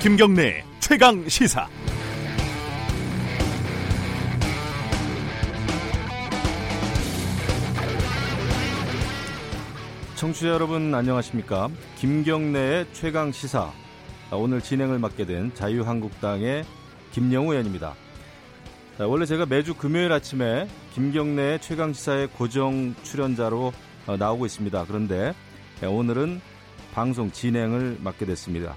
김경래 최강 시사. 청취자 여러분 안녕하십니까? 김경래의 최강 시사. 오늘 진행을 맡게 된 자유한국당의 김영우 의원입니다. 원래 제가 매주 금요일 아침에 김경래의 최강 시사의 고정 출연자로 어, 나오고 있습니다. 그런데 오늘은 방송 진행을 맡게 됐습니다.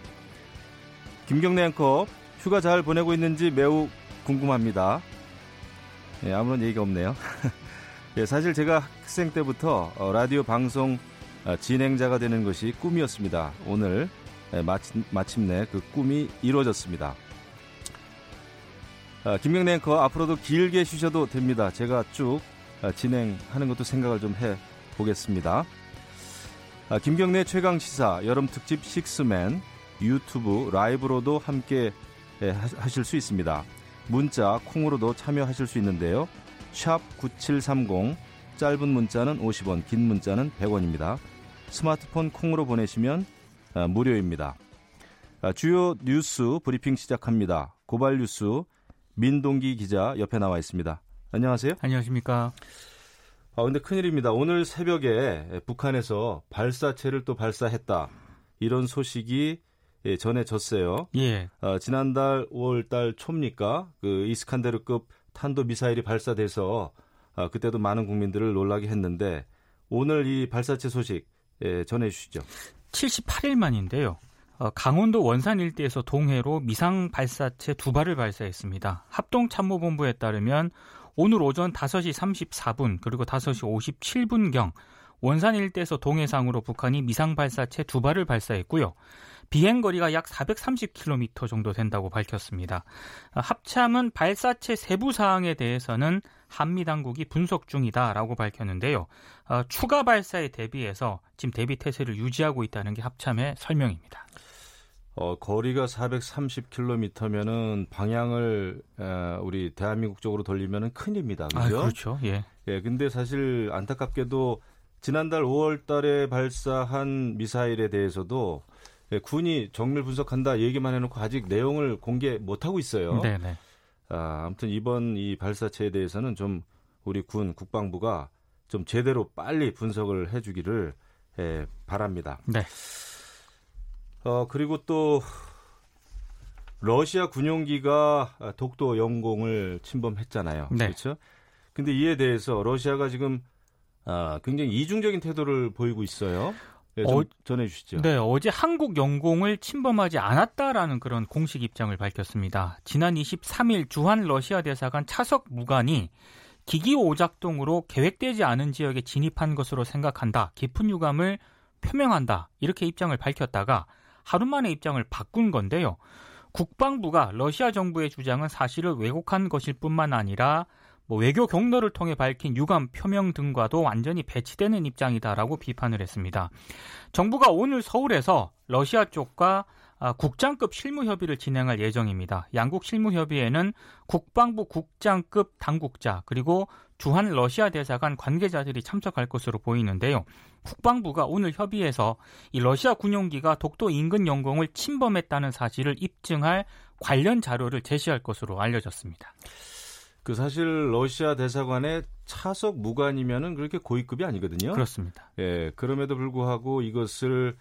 김경래 앵커 휴가 잘 보내고 있는지 매우 궁금합니다. 예, 아무런 얘기가 없네요. 예, 사실 제가 학생 때부터 어, 라디오 방송 어, 진행자가 되는 것이 꿈이었습니다. 오늘 예, 마침, 마침내 그 꿈이 이루어졌습니다. 아, 김경래 앵커 앞으로도 길게 쉬셔도 됩니다. 제가 쭉 아, 진행하는 것도 생각을 좀 해 보겠습니다. 아, 김경래 최강 시사 여름 특집 식스맨 유튜브 라이브로도 함께 예, 하실 수 있습니다. 문자 콩으로도 참여하실 수 있는데요. 샵 9730 짧은 문자는 50원, 긴 문자는 100원입니다. 스마트폰 콩으로 보내시면 아, 무료입니다. 아, 주요 뉴스 브리핑 시작합니다. 고발 뉴스 민동기 기자 옆에 나와 있습니다. 안녕하세요. 안녕하십니까. 아, 근데 큰일입니다. 오늘 새벽에 북한에서 발사체를 또 발사했다. 이런 소식이 예, 전해졌어요. 예. 어, 지난달 5월달 초입니까? 그 이스칸데르급 탄도 미사일이 발사돼서 어, 그때도 많은 국민들을 놀라게 했는데 오늘 이 발사체 소식 예, 전해 주시죠. 78일 만인데요. 어, 강원도 원산 일대에서 동해로 미상 발사체 두 발을 발사했습니다. 합동참모본부에 따르면 오늘 오전 5시 34분 그리고 5시 57분경 원산 일대에서 동해상으로 북한이 미상 발사체 두 발을 발사했고요. 비행 거리가 약 430km 정도 된다고 밝혔습니다. 합참은 발사체 세부 사항에 대해서는 한미 당국이 분석 중이다라고 밝혔는데요. 어, 추가 발사에 대비해서 지금 대비 태세를 유지하고 있다는 게 합참의 설명입니다. 어, 거리가 430km면은 방향을 에, 우리 대한민국 쪽으로 돌리면은 큰일입니다. 그죠? 아, 그렇죠. 예. 예, 근데 사실 안타깝게도 지난달 5월 달에 발사한 미사일에 대해서도 예, 군이 정밀 분석한다 얘기만 해놓고 아직 내용을 공개 못 하고 있어요. 네네. 아, 아무튼 이번 이 발사체에 대해서는 좀 우리 군 국방부가 좀 제대로 빨리 분석을 해주기를 예, 바랍니다. 네. 어 그리고 또 러시아 군용기가 독도 영공을 침범했잖아요. 네. 그렇죠? 근데 이에 대해서 러시아가 지금 아, 굉장히 이중적인 태도를 보이고 있어요. 네, 어, 전해 주시죠. 네, 어제 한국 영공을 침범하지 않았다라는 그런 공식 입장을 밝혔습니다. 지난 23일 주한 러시아 대사관 차석 무관이 기기 오작동으로 계획되지 않은 지역에 진입한 것으로 생각한다. 깊은 유감을 표명한다. 이렇게 입장을 밝혔다가 하루 만에 입장을 바꾼 건데요. 국방부가 러시아 정부의 주장은 사실을 왜곡한 것일 뿐만 아니라 뭐 외교 경로를 통해 밝힌 유감 표명 등과도 완전히 배치되는 입장이다라고 비판을 했습니다. 정부가 오늘 서울에서 러시아 쪽과 아, 국장급 실무 협의를 진행할 예정입니다. 양국 실무 협의에는 국방부 국장급 당국자 그리고 주한 러시아 대사관 관계자들이 참석할 것으로 보이는데요. 국방부가 오늘 협의에서 이 러시아 군용기가 독도 인근 영공을 침범했다는 사실을 입증할 관련 자료를 제시할 것으로 알려졌습니다. 그 사실 러시아 대사관의 차석 무관이면은 그렇게 고위급이 아니거든요. 그렇습니다. 예, 그럼에도 불구하고 이것을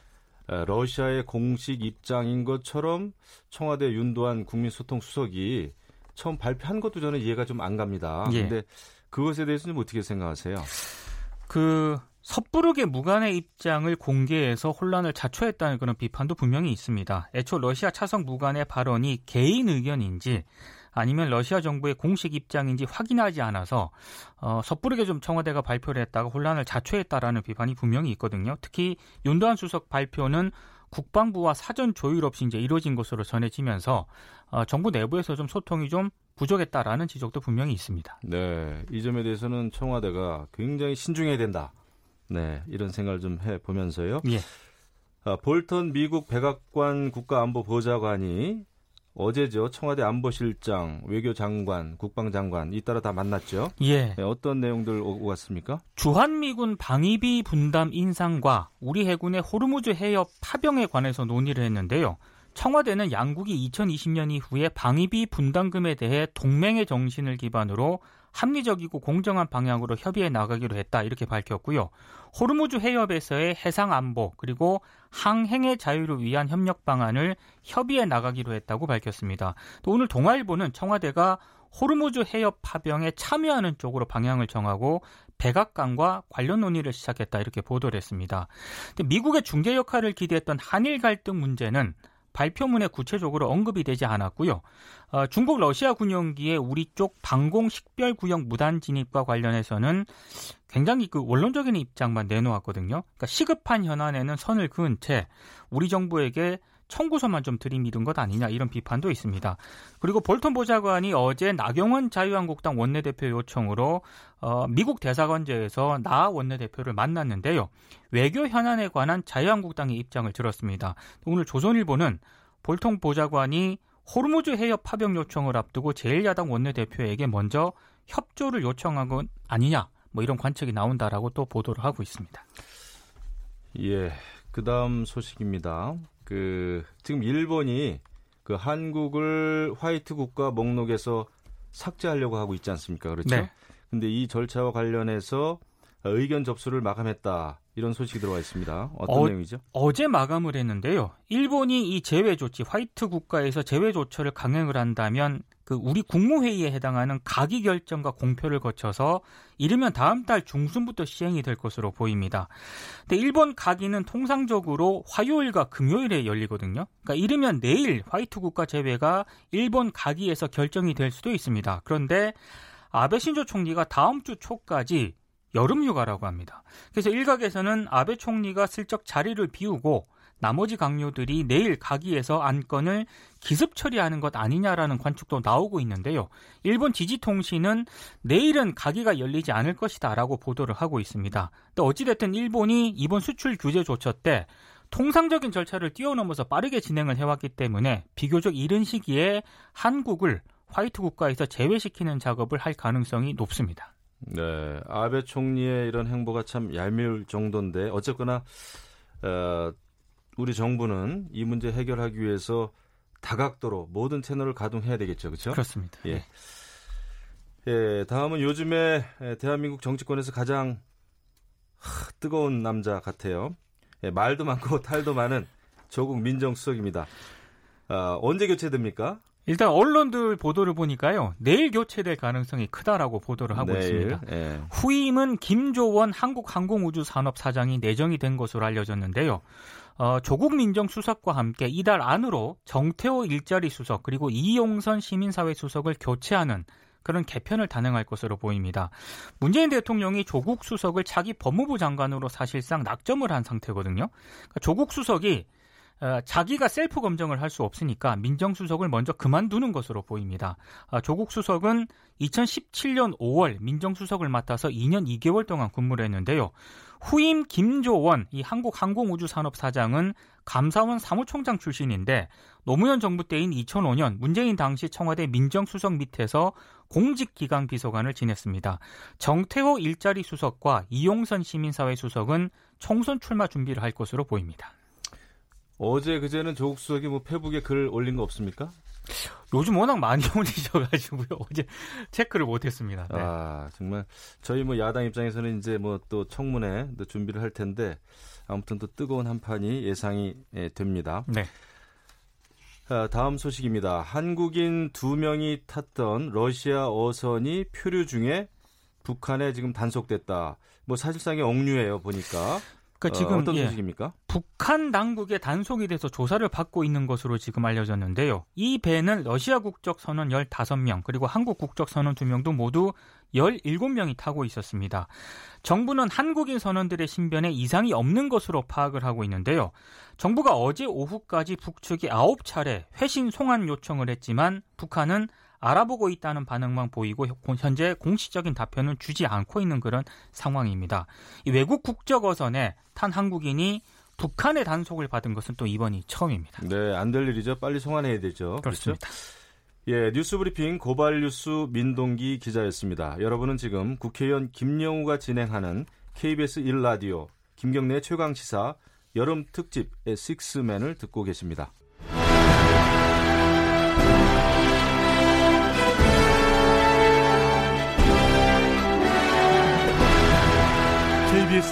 러시아의 공식 입장인 것처럼 청와대 윤도한 국민소통 수석이 처음 발표한 것도 저는 이해가 좀 안 갑니다. 예. 근데 그것에 대해서는 어떻게 생각하세요? 그 섣부르게 무관의 입장을 공개해서 혼란을 자초했다는 그런 비판도 분명히 있습니다. 애초 러시아 차석 무관의 발언이 개인 의견인지 아니면 러시아 정부의 공식 입장인지 확인하지 않아서 어, 섣부르게 좀 청와대가 발표를 했다가 혼란을 자초했다라는 비판이 분명히 있거든요. 특히 윤도한 수석 발표는 국방부와 사전 조율 없이 이제 이루어진 것으로 전해지면서 어, 정부 내부에서 좀 소통이 좀 부족했다라는 지적도 분명히 있습니다. 네, 이 점에 대해서는 청와대가 굉장히 신중해야 된다. 네, 이런 생각을 좀 해 보면서요. 예. 아, 볼턴 미국 백악관 국가안보보좌관이 어제죠. 청와대 안보실장, 외교장관, 국방장관 잇따라 다 만났죠. 예. 네, 어떤 내용들 오고 갔습니까? 주한미군 방위비 분담 인상과 우리 해군의 호르무즈 해협 파병에 관해서 논의를 했는데요. 청와대는 양국이 2020년 이후에 방위비 분담금에 대해 동맹의 정신을 기반으로 합리적이고 공정한 방향으로 협의해 나가기로 했다 이렇게 밝혔고요. 호르무즈 해협에서의 해상 안보 그리고 항행의 자유를 위한 협력 방안을 협의해 나가기로 했다고 밝혔습니다. 또 오늘 동아일보는 청와대가 호르무즈 해협 파병에 참여하는 쪽으로 방향을 정하고 백악관과 관련 논의를 시작했다 이렇게 보도를 했습니다. 미국의 중재 역할을 기대했던 한일 갈등 문제는 발표문에 구체적으로 언급이 되지 않았고요. 어, 중국 러시아 군용기의 우리 쪽 방공 식별 구역 무단 진입과 관련해서는 굉장히 그 원론적인 입장만 내놓았거든요. 그러니까 시급한 현안에는 선을 그은 채 우리 정부에게 청구서만 좀 들이밀은 것 아니냐 이런 비판도 있습니다. 그리고 볼턴 보좌관이 어제 나경원 자유한국당 원내대표 요청으로 어, 미국 대사관제에서 나 원내대표를 만났는데요. 외교 현안에 관한 자유한국당의 입장을 들었습니다. 오늘 조선일보는 볼턴 보좌관이 호르무즈 해협 파병 요청을 앞두고 제1야당 원내대표에게 먼저 협조를 요청한 건 아니냐 뭐 이런 관측이 나온다라고 또 보도를 하고 있습니다. 예, 그다음 소식입니다. 그 지금 일본이 그 한국을 화이트 국가 목록에서 삭제하려고 하고 있지 않습니까? 그렇죠? 네. 근데 이 절차와 관련해서 의견 접수를 마감했다. 이런 소식이 들어와 있습니다. 어떤 어, 내용이죠? 어제 마감을 했는데요. 일본이 이 제외 조치, 화이트 국가에서 제외 조처를 강행을 한다면 그 우리 국무회의에 해당하는 가기 결정과 공표를 거쳐서 이르면 다음 달 중순부터 시행이 될 것으로 보입니다. 근데 일본 가기는 통상적으로 화요일과 금요일에 열리거든요. 그러니까 이르면 내일 화이트 국가 제외가 일본 가기에서 결정이 될 수도 있습니다. 그런데 아베 신조 총리가 다음 주 초까지 여름 휴가라고 합니다. 그래서 일각에서는 아베 총리가 슬쩍 자리를 비우고 나머지 강요들이 내일 가기에서 안건을 기습 처리하는 것 아니냐라는 관측도 나오고 있는데요. 일본 지지통신은 내일은 가기가 열리지 않을 것이다라고 보도를 하고 있습니다. 또 어찌됐든 일본이 이번 수출 규제 조처 때 통상적인 절차를 뛰어넘어서 빠르게 진행을 해왔기 때문에 비교적 이른 시기에 한국을 화이트 국가에서 제외시키는 작업을 할 가능성이 높습니다. 네, 아베 총리의 이런 행보가 참 얄미울 정도인데 어쨌거나 어, 우리 정부는 이 문제 해결하기 위해서 다각도로 모든 채널을 가동해야 되겠죠, 그렇죠? 그렇습니다. 예. 네. 예, 다음은 요즘에 대한민국 정치권에서 가장 하, 뜨거운 남자 같아요. 예, 말도 많고 탈도 많은 조국 민정수석입니다. 아, 언제 교체됩니까? 일단 언론들 보도를 보니까요 내일 교체될 가능성이 크다라고 보도를 하고 내일, 있습니다. 예. 후임은 김조원 한국항공우주산업 사장이 내정이 된 것으로 알려졌는데요. 어, 조국 민정 수석과 함께 이달 안으로 정태호 일자리 수석 그리고 이용선 시민사회 수석을 교체하는 그런 개편을 단행할 것으로 보입니다. 문재인 대통령이 조국 수석을 차기 법무부 장관으로 사실상 낙점을 한 상태거든요. 그러니까 조국 수석이 어, 자기가 셀프 검증을 할 수 없으니까 민정수석을 먼저 그만두는 것으로 보입니다. 아, 조국 수석은 2017년 5월 민정수석을 맡아서 2년 2개월 동안 근무를 했는데요. 후임 김조원 이 한국항공우주산업사장은 감사원 사무총장 출신인데 노무현 정부 때인 2005년 문재인 당시 청와대 민정수석 밑에서 공직기강 비서관을 지냈습니다. 정태호 일자리 수석과 이용선 시민사회 수석은 총선 출마 준비를 할 것으로 보입니다. 어제 그제는 조국 수석이 뭐 페북에 글 올린 거 없습니까? 요즘 워낙 많이 올리셔가지고요. 어제 체크를 못했습니다. 네. 아 정말 저희 뭐 야당 입장에서는 이제 뭐 또 청문회 또 준비를 할 텐데 아무튼 또 뜨거운 한판이 예상이 예, 됩니다. 네. 아, 다음 소식입니다. 한국인 두 명이 탔던 러시아 어선이 표류 중에 북한에 지금 단속됐다. 뭐 사실상의 억류예요 보니까. 그러니까 어, 지금 어, 떤 예, 소식입니까? 북한 당국의 단속이 돼서 조사를 받고 있는 것으로 지금 알려졌는데요. 이 배는 러시아 국적 선원 15명 그리고 한국 국적 선원 2명도 모두 17명이 타고 있었습니다. 정부는 한국인 선원들의 신변에 이상이 없는 것으로 파악을 하고 있는데요. 정부가 어제 오후까지 북측에 9차례 회신 송환 요청을 했지만 북한은 알아보고 있다는 반응만 보이고 현재 공식적인 답변은 주지 않고 있는 그런 상황입니다. 외국 국적 어선에 탄 한국인이 북한의 단속을 받은 것은 또 이번이 처음입니다. 네, 안 될 일이죠. 빨리 송환해야 되죠. 그렇습니다. 그렇죠? 예, 뉴스브리핑 고발뉴스 민동기 기자였습니다. 여러분은 지금 국회의원 김영우가 진행하는 KBS 1라디오 김경래 최강시사 여름 특집 의 식스맨을 듣고 계십니다.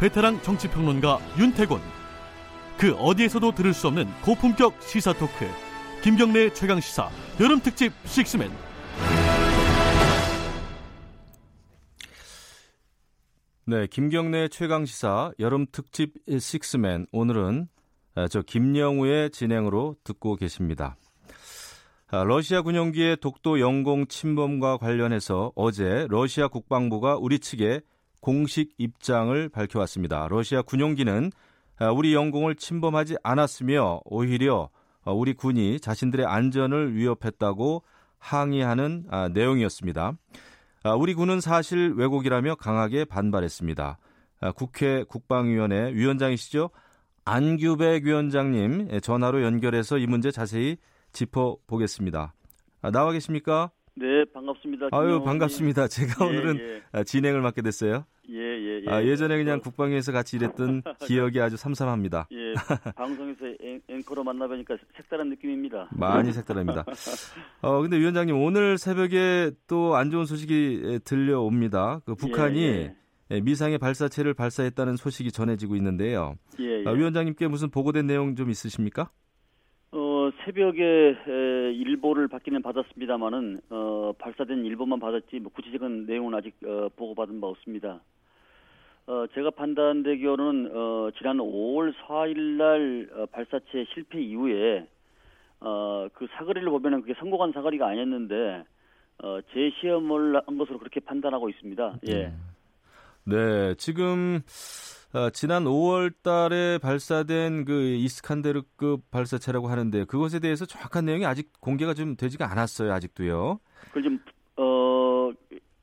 베테랑 정치평론가 윤태곤. 그 어디에서도 들을 수 없는 고품격 시사 토크. 김경래 최강 시사 여름 특집 식스맨. 네, 김경래 최강 시사 여름 특집 식스맨. 오늘은 아, 저 김영우의 진행으로 듣고 계십니다. 아, 러시아 군용기의 독도 영공 침범과 관련해서 어제 러시아 국방부가 우리 측에 공식 입장을 밝혀왔습니다. 러시아 군용기는 아, 우리 영공을 침범하지 않았으며 오히려 어, 우리 군이 자신들의 안전을 위협했다고 항의하는 내용이었습니다. 우리 군은 사실 왜곡이라며 강하게 반발했습니다. 국회 국방위원회 위원장이시죠? 안규백 위원장님 예, 전화로 연결해서 이 문제 자세히 짚어보겠습니다. 아, 나와 계십니까? 네, 반갑습니다. 아유, 반갑습니다. 제가 예, 오늘은 예. 아, 진행을 맡게 됐어요. 예, 예, 예. 아, 예전에 그냥 국방위에서 같이 일했던 기억이 아주 삼삼합니다. 예, 방송에서 앵, 커로 만나뵈니까 색다른 느낌입니다. 많이 색다릅니다. 어, 근데 위원장님, 오늘 새벽에 또 안 좋은 소식이 들려옵니다. 그 북한이 예, 예. 예, 미상의 발사체를 발사했다는 소식이 전해지고 있는데요. 예, 예. 아, 위원장님께 무슨 보고된 내용 좀 있으십니까? 어, 새벽에 에, 일보를 받기는 받았습니다만은 어, 발사된 일보만 받았지 뭐 구체적인 내용은 아직 어, 보고받은 바 없습니다. 어, 제가 판단되기로는 어, 지난 5월 4일 날 어, 발사체 실패 이후에 어, 그 사거리를 보면은 그게 성공한 사거리가 아니었는데 어, 재시험을 한 것으로 그렇게 판단하고 있습니다. 예. 음. 네, 지금 어, 지난 5월 달에 발사된 그 이스칸데르급 발사체라고 하는데 그것에 대해서 정확한 내용이 아직 공개가 좀 되지가 않았어요, 아직도요. 그 좀 어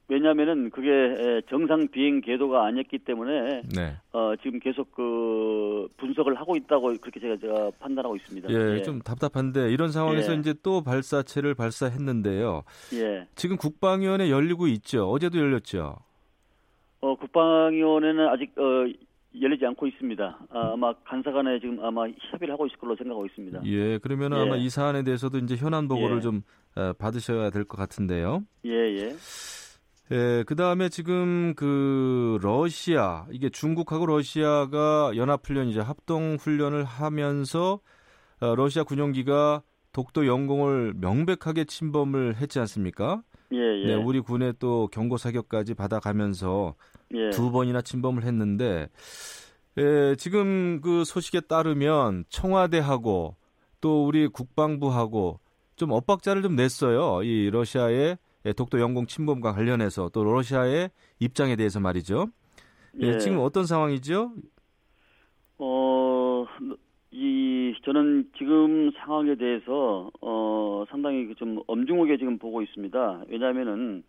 왜냐하면은 그게 정상 비행 궤도가 아니었기 때문에 네. 어, 지금 계속 그 분석을 하고 있다고 그렇게 제가, 제가 판단하고 있습니다. 예, 예, 좀 답답한데 이런 상황에서 예. 이제 또 발사체를 발사했는데요. 예. 지금 국방위원회 열리고 있죠. 어제도 열렸죠. 어, 국방위원회는 아직 어, 열리지 않고 있습니다. 아, 아마 간사간에 지금 아마 협의를 하고 있을 걸로 생각하고 있습니다. 예, 그러면 예. 아마 이 사안에 대해서도 이제 현안 보고를 예. 좀 어, 받으셔야 될 것 같은데요. 예, 예. 예, 그 다음에 지금 그 러시아, 이게 중국하고 러시아가 연합훈련이자 합동훈련을 하면서 어, 러시아 군용기가 독도 영공을 명백하게 침범을 했지 않습니까? 예, 예. 네, 우리 군의 또 경고 사격까지 받아가면서 예. 두 번이나 침범을 했는데 예, 지금 그 소식에 따르면 청와대하고 또 우리 국방부하고 좀 엇박자를 좀 냈어요. 이 러시아의 독도 영공 침범과 관련해서 또 러시아의 입장에 대해서 말이죠. 예, 예. 지금 어떤 상황이죠? 어, 이 저는 지금 상황에 대해서 어 상당히 그좀 엄중하게 지금 보고 있습니다. 왜냐하면은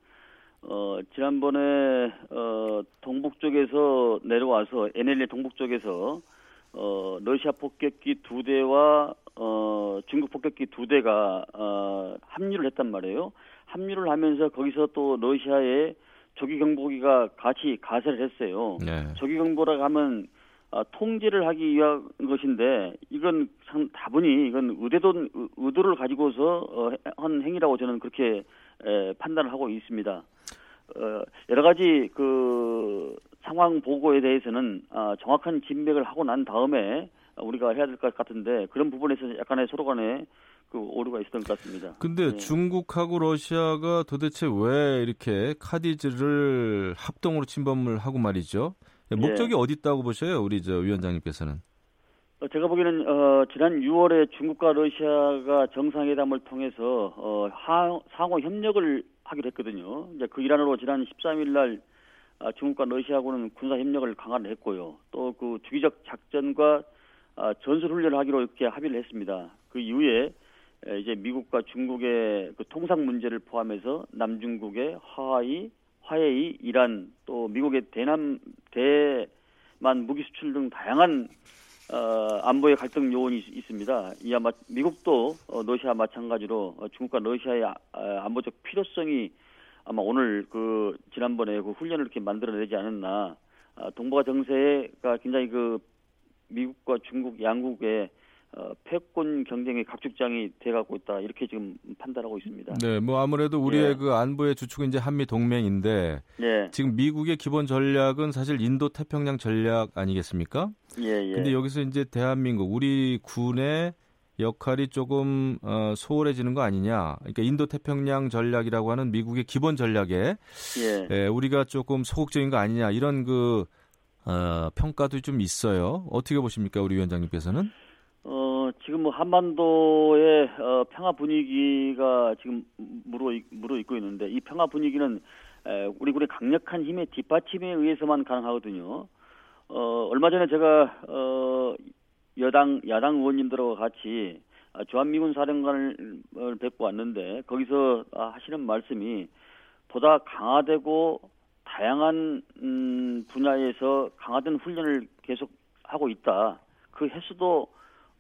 어 지난번에 어 동북 쪽에서 내려와서 NLL 동북 쪽에서 어 러시아 폭격기 두 대와 어 중국 폭격기 두 대가 어 합류를 했단 말이에요. 합류를 하면서 거기서 또 러시아의 조기 경보기가 같이 가세를 했어요. 네. 조기 경보라고 하면 어, 통제를 하기 위한 것인데 이건 상, 다분히 이건 의도도 의도를 가지고서 어, 한 행위라고 저는 그렇게 에, 판단을 하고 있습니다. 어, 여러 가지 그 상황 보고에 대해서는 어, 정확한 진맥을 하고 난 다음에 우리가 해야 될 것 같은데 그런 부분에서 약간의 서로 간에 그 오류가 있었던 것 같습니다. 근데 네. 중국하고 러시아가 도대체 왜 이렇게 카디즈를 합동으로 침범을 하고 말이죠? 네, 목적이 예. 어디 있다고 보셔요, 우리 저 위원장님께서는? 어, 제가 보기에는 어, 지난 6월에 중국과 러시아가 정상회담을 통해서 어, 하, 상호 협력을 하기로 했거든요. 이제 그 일환으로 지난 13일 날 아, 중국과 러시아하고는 군사 협력을 강화를 했고요. 또 그 주기적 작전과 아, 전술 훈련을 하기로 이렇게 합의를 했습니다. 그 이후에 이제 미국과 중국의 그 통상 문제를 포함해서 남중국의 하와이 화해이, 이란, 또 미국의 대남 대 무기 수출 등 다양한 어, 안보의 갈등 요원이 있, 습니다 이와 마, 미국도 어, 러시아 마찬가지로 어, 중국과 러시아의 아, 아, 안보적 필요성이 아마 오늘 그 지난번에 그 훈련을 이렇게 만들어내지 않았나. 아, 동북아 정세가 굉장히 그 미국과 중국 양국의 어, 패권 경쟁의 각축장이 돼가고 있다 이렇게 지금 판단하고 있습니다. 네, 뭐 아무래도 우리의 예. 그 안보의 주축은 이제 한미 동맹인데 예. 지금 미국의 기본 전략은 사실 인도 태평양 전략 아니겠습니까? 예, 예. 근데 여기서 이제 대한민국 우리 군의 역할이 조금 어, 소홀해지는 거 아니냐? 그러니까 인도 태평양 전략이라고 하는 미국의 기본 전략에 예. 예, 우리가 조금 소극적인 거 아니냐 이런 그 어, 평가도 좀 있어요. 어떻게 보십니까, 우리 위원장님께서는? 어, 지금 뭐 한반도의 어, 평화 분위기가 지금 무르, 무르익고 있는데 이 평화 분위기는 에, 우리 군의 강력한 힘의 뒷받침에 의해서만 가능하거든요. 어, 얼마 전에 제가 어, 여당 야당 의원님들과 같이 아, 주한미군 사령관을 뵙고 왔는데 거기서 아, 하시는 말씀이 보다 강화되고 다양한 음, 분야에서 강화된 훈련을 계속 하고 있다. 그 횟수도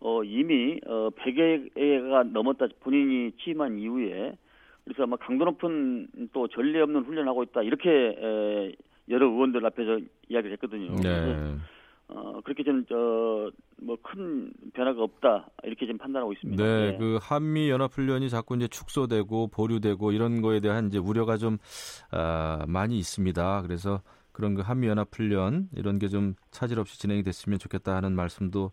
어, 이미 어, 100회가 넘었다 본인이 취임한 이후에 그래서 아마 강도 높은 또 전례 없는 훈련을 하고 있다 이렇게 에, 여러 의원들 앞에서 이야기를 했거든요. 네. 어, 그렇게 좀, 저, 뭐, 큰 변화가 없다. 이렇게 좀 판단하고 있습니다. 네, 네. 그 한미 연합훈련이 자꾸 이제 축소되고 보류되고 이런 거에 대한 이제 우려가 좀, 아, 많이 있습니다. 그래서 그런 그 한미 연합훈련 이런 게 좀 차질 없이 진행이 됐으면 좋겠다 하는 말씀도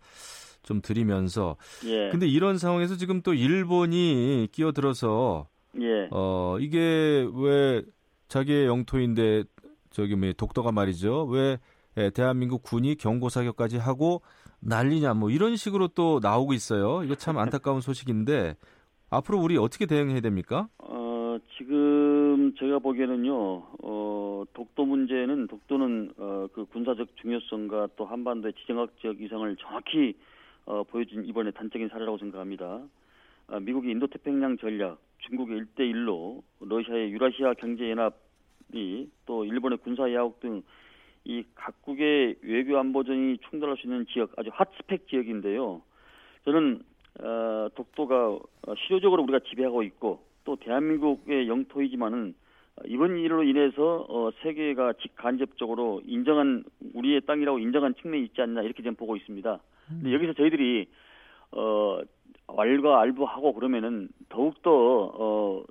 좀 드리면서. 예. 근데 이런 상황에서 지금 또 일본이 끼어들어서. 예. 어, 이게 왜 자기의 영토인데 저기 뭐 독도가 말이죠. 왜 예, 대한민국 군이 경고 사격까지 하고 난리냐 뭐 이런 식으로 또 나오고 있어요. 이거 참 안타까운 소식인데 앞으로 우리 어떻게 대응해야 됩니까? 어, 지금 제가 보기에는요. 어, 독도 문제는 독도는 어, 그 군사적 중요성과 또 한반도의 지정학적 이상을 정확히 어, 보여준 이번에 단적인 사례라고 생각합니다. 아, 미국의 인도태평양 전략, 중국의 일대일로 러시아의 유라시아 경제연합이 또 일본의 군사 야옥 등 이 각국의 외교 안보전이 충돌할 수 있는 지역 아주 핫스펙 지역인데요. 저는 어, 독도가 어, 실효적으로 우리가 지배하고 있고 또 대한민국의 영토이지만은 이번 일로 인해서 어, 세계가 직간접적으로 인정한 우리의 땅이라고 인정한 측면이 있지 않나 이렇게 좀 보고 있습니다. 근데 여기서 저희들이 어, 왈과 알부하고 그러면은 더욱더 어,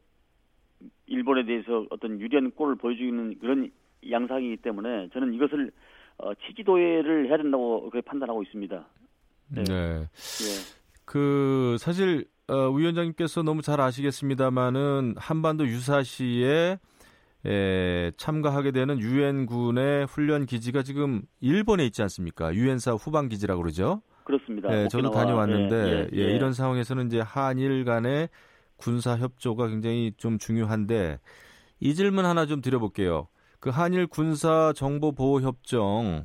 일본에 대해서 어떤 유리한 꼴을 보여주는 그런 양상이기 때문에 저는 이것을 어, 치지도회를 해야 된다고 그렇게 판단하고 있습니다. 네. 네. 예. 그 사실 어, 위원장님께서 너무 잘 아시겠습니다만은 한반도 유사시에 에, 참가하게 되는 유엔군의 훈련 기지가 지금 일본에 있지 않습니까? 유엔사 후방 기지라고 그러죠. 그렇습니다. 네, 저도 다녀왔는데 예, 예, 예, 예, 이런 상황에서는 이제 한일 간의 군사 협조가 굉장히 좀 중요한데 이 질문 하나 좀 드려볼게요. 그 한일 군사 정보 보호 협정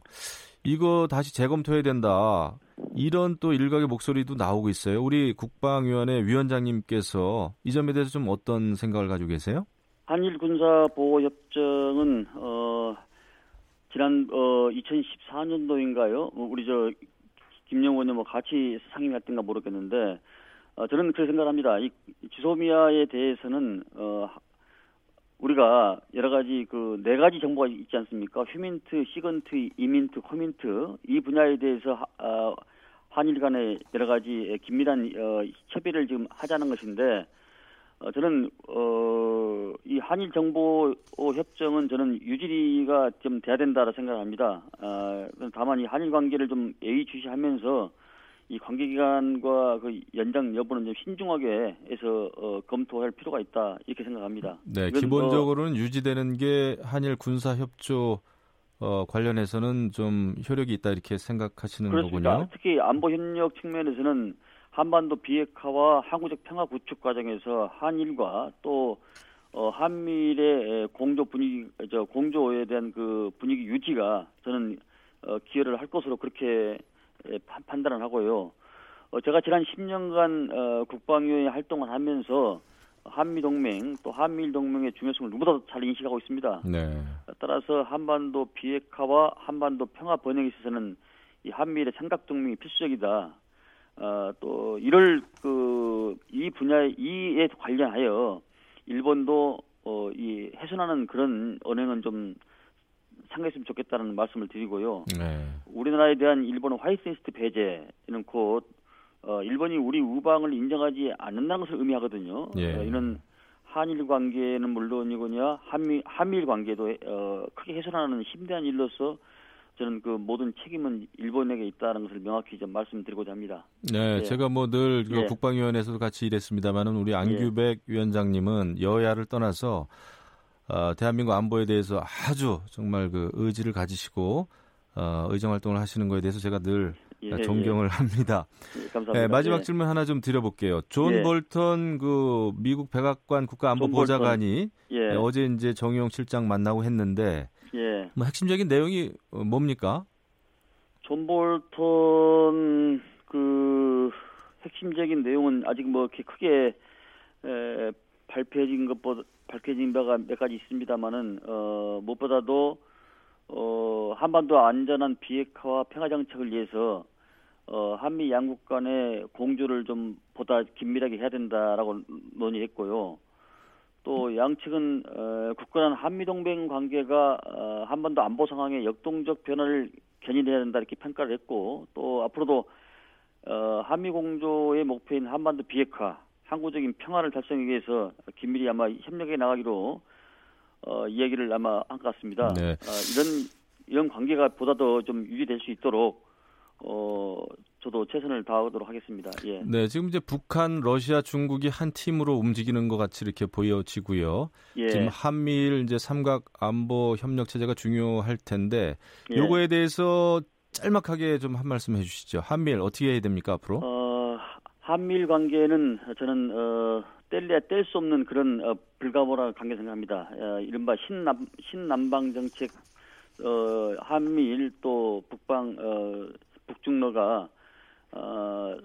이거 다시 재검토해야 된다. 이런 또 일각의 목소리도 나오고 있어요. 우리 국방위원회 위원장님께서 이 점에 대해서 좀 어떤 생각을 가지고 계세요? 한일 군사 보호 협정은 어 지난 어 2014년도인가요? 뭐 우리 저 김영원 의원 뭐 같이 상임했던가 모르겠는데 어 저는 그렇게 생각합니다. 이 지소미아에 대해서는 어 우리가 여러 가지 그 네 가지 정보가 있지 않습니까? 휴민트, 시건트, 이민트, 코민트 이 분야에 대해서 하, 어, 한일 간의 여러 가지 긴밀한 어, 협의를 지금 하자는 것인데 어, 저는 어, 이 한일 정보 협정은 저는 유지가 좀 돼야 된다고 생각합니다. 어, 다만 이 한일 관계를 좀 예의주시하면서 이 관계기관과 그 연장 여부는 좀 신중하게 해서 어, 검토할 필요가 있다 이렇게 생각합니다. 네, 기본적으로는 어, 유지되는 게 한일 군사 협조 어, 관련해서는 좀 효력이 있다 이렇게 생각하시는 그렇습니다. 거군요. 특히 안보 협력 측면에서는 한반도 비핵화와 항구적 평화 구축 과정에서 한일과 또 어, 한미일의 공조 분위기, 저 공조에 대한 그 분위기 유지가 저는 어, 기여를 할 것으로 그렇게 예, 판단을 하고요. 어, 제가 지난 10년간 어, 국방위원회 활동을 하면서 한미 동맹 또 한미일 동맹의 중요성을 누구보다도 잘 인식하고 있습니다. 네. 따라서 한반도 비핵화와 한반도 평화 번영에 있어서는 이 한미일의 삼각 동맹이 필수적이다. 어, 또 이를 그 이 분야에 이에 관련하여 일본도 어, 이 훼손하는 그런 언행은 좀 상했으면 좋겠다는 말씀을 드리고요. 네. 우리나라에 대한 일본의 화이트리스트 배제는 곧 어, 일본이 우리 우방을 인정하지 않는다는 것을 의미하거든요. 예. 어, 이는 한일 관계는 물론이거냐 한미 한미일 관계도 어, 크게 훼손하는 심대한 일로서 저는 그 모든 책임은 일본에게 있다는 것을 명확히 좀 말씀드리고자 합니다. 네, 예. 제가 뭐늘 그 예. 국방위원회에서도 같이 일했습니다만은 우리 안규백 위원장님은 여야를 떠나서 어, 대한민국 안보에 대해서 아주 정말 그 의지를 가지시고 어, 의정 활동을 하시는 거에 대해서 제가 늘 예, 존경을 합니다. 예, 감사합니다. 네, 마지막 예. 질문 하나 좀 드려볼게요. 존 예. 볼턴 그 미국 백악관 국가안보 존 볼턴. 보좌관이 예, 네, 어제 이제 정의용 실장 만나고 했는데 예. 뭐 핵심적인 내용이 어, 뭡니까? 존 볼턴 그 핵심적인 내용은 아직 뭐 이렇게 크게 에, 발표해진 것보다 발표해진 바가 몇 가지 있습니다만은 어, 무엇보다도 어, 한반도 안전한 비핵화와 평화 정책을 위해서 어, 한미 양국 간의 공조를 좀 보다 긴밀하게 해야 된다라고 논의했고요. 또 양측은 어, 굳건한 한미 동맹 관계가 어, 한반도 안보 상황의 역동적 변화를 견인해야 된다 이렇게 평가를 했고 또 앞으로도 어, 한미 공조의 목표인 한반도 비핵화, 항구적인 평화를 달성하기 위해서 긴밀히 아마 협력해 나가기로 어, 이야기를 아마 한 것 같습니다. 네. 어, 이런 이런 관계가 보다 더 좀 유지될 수 있도록 어, 저도 최선을 다하도록 하겠습니다. 예. 네, 지금 이제 북한, 러시아, 중국이 한 팀으로 움직이는 것 같이 이렇게 보여지고요. 예. 지금 한미일 이제 삼각 안보 협력 체제가 중요할 텐데 예. 요거에 대해서 짤막하게 좀 한 말씀 해주시죠. 한미일 어떻게 해야 됩니까 앞으로? 어, 한미일 관계는 저는 어, 뗄래야 뗄 수 없는 그런 어, 불가모란 관계 생각합니다. 어, 이른바 신남 신남방 정책, 어, 한미일 또 북방 어, 북중러가 어,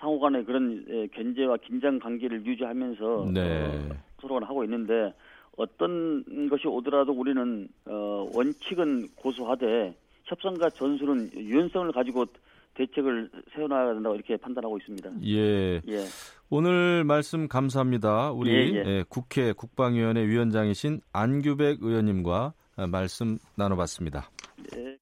상호간의 그런 에, 견제와 긴장 관계를 유지하면서 네. 어, 서로가 하고 있는데 어떤 것이 오더라도 우리는 어, 원칙은 고수하되 협상과 전술은 유연성을 가지고 대책을 세워나가야 된다고 이렇게 판단하고 있습니다. 예, 예, 오늘 말씀 감사합니다. 우리 예, 예. 예, 국회 국방위원회 위원장이신 안규백 의원님과 아, 말씀 나눠봤습니다. 예.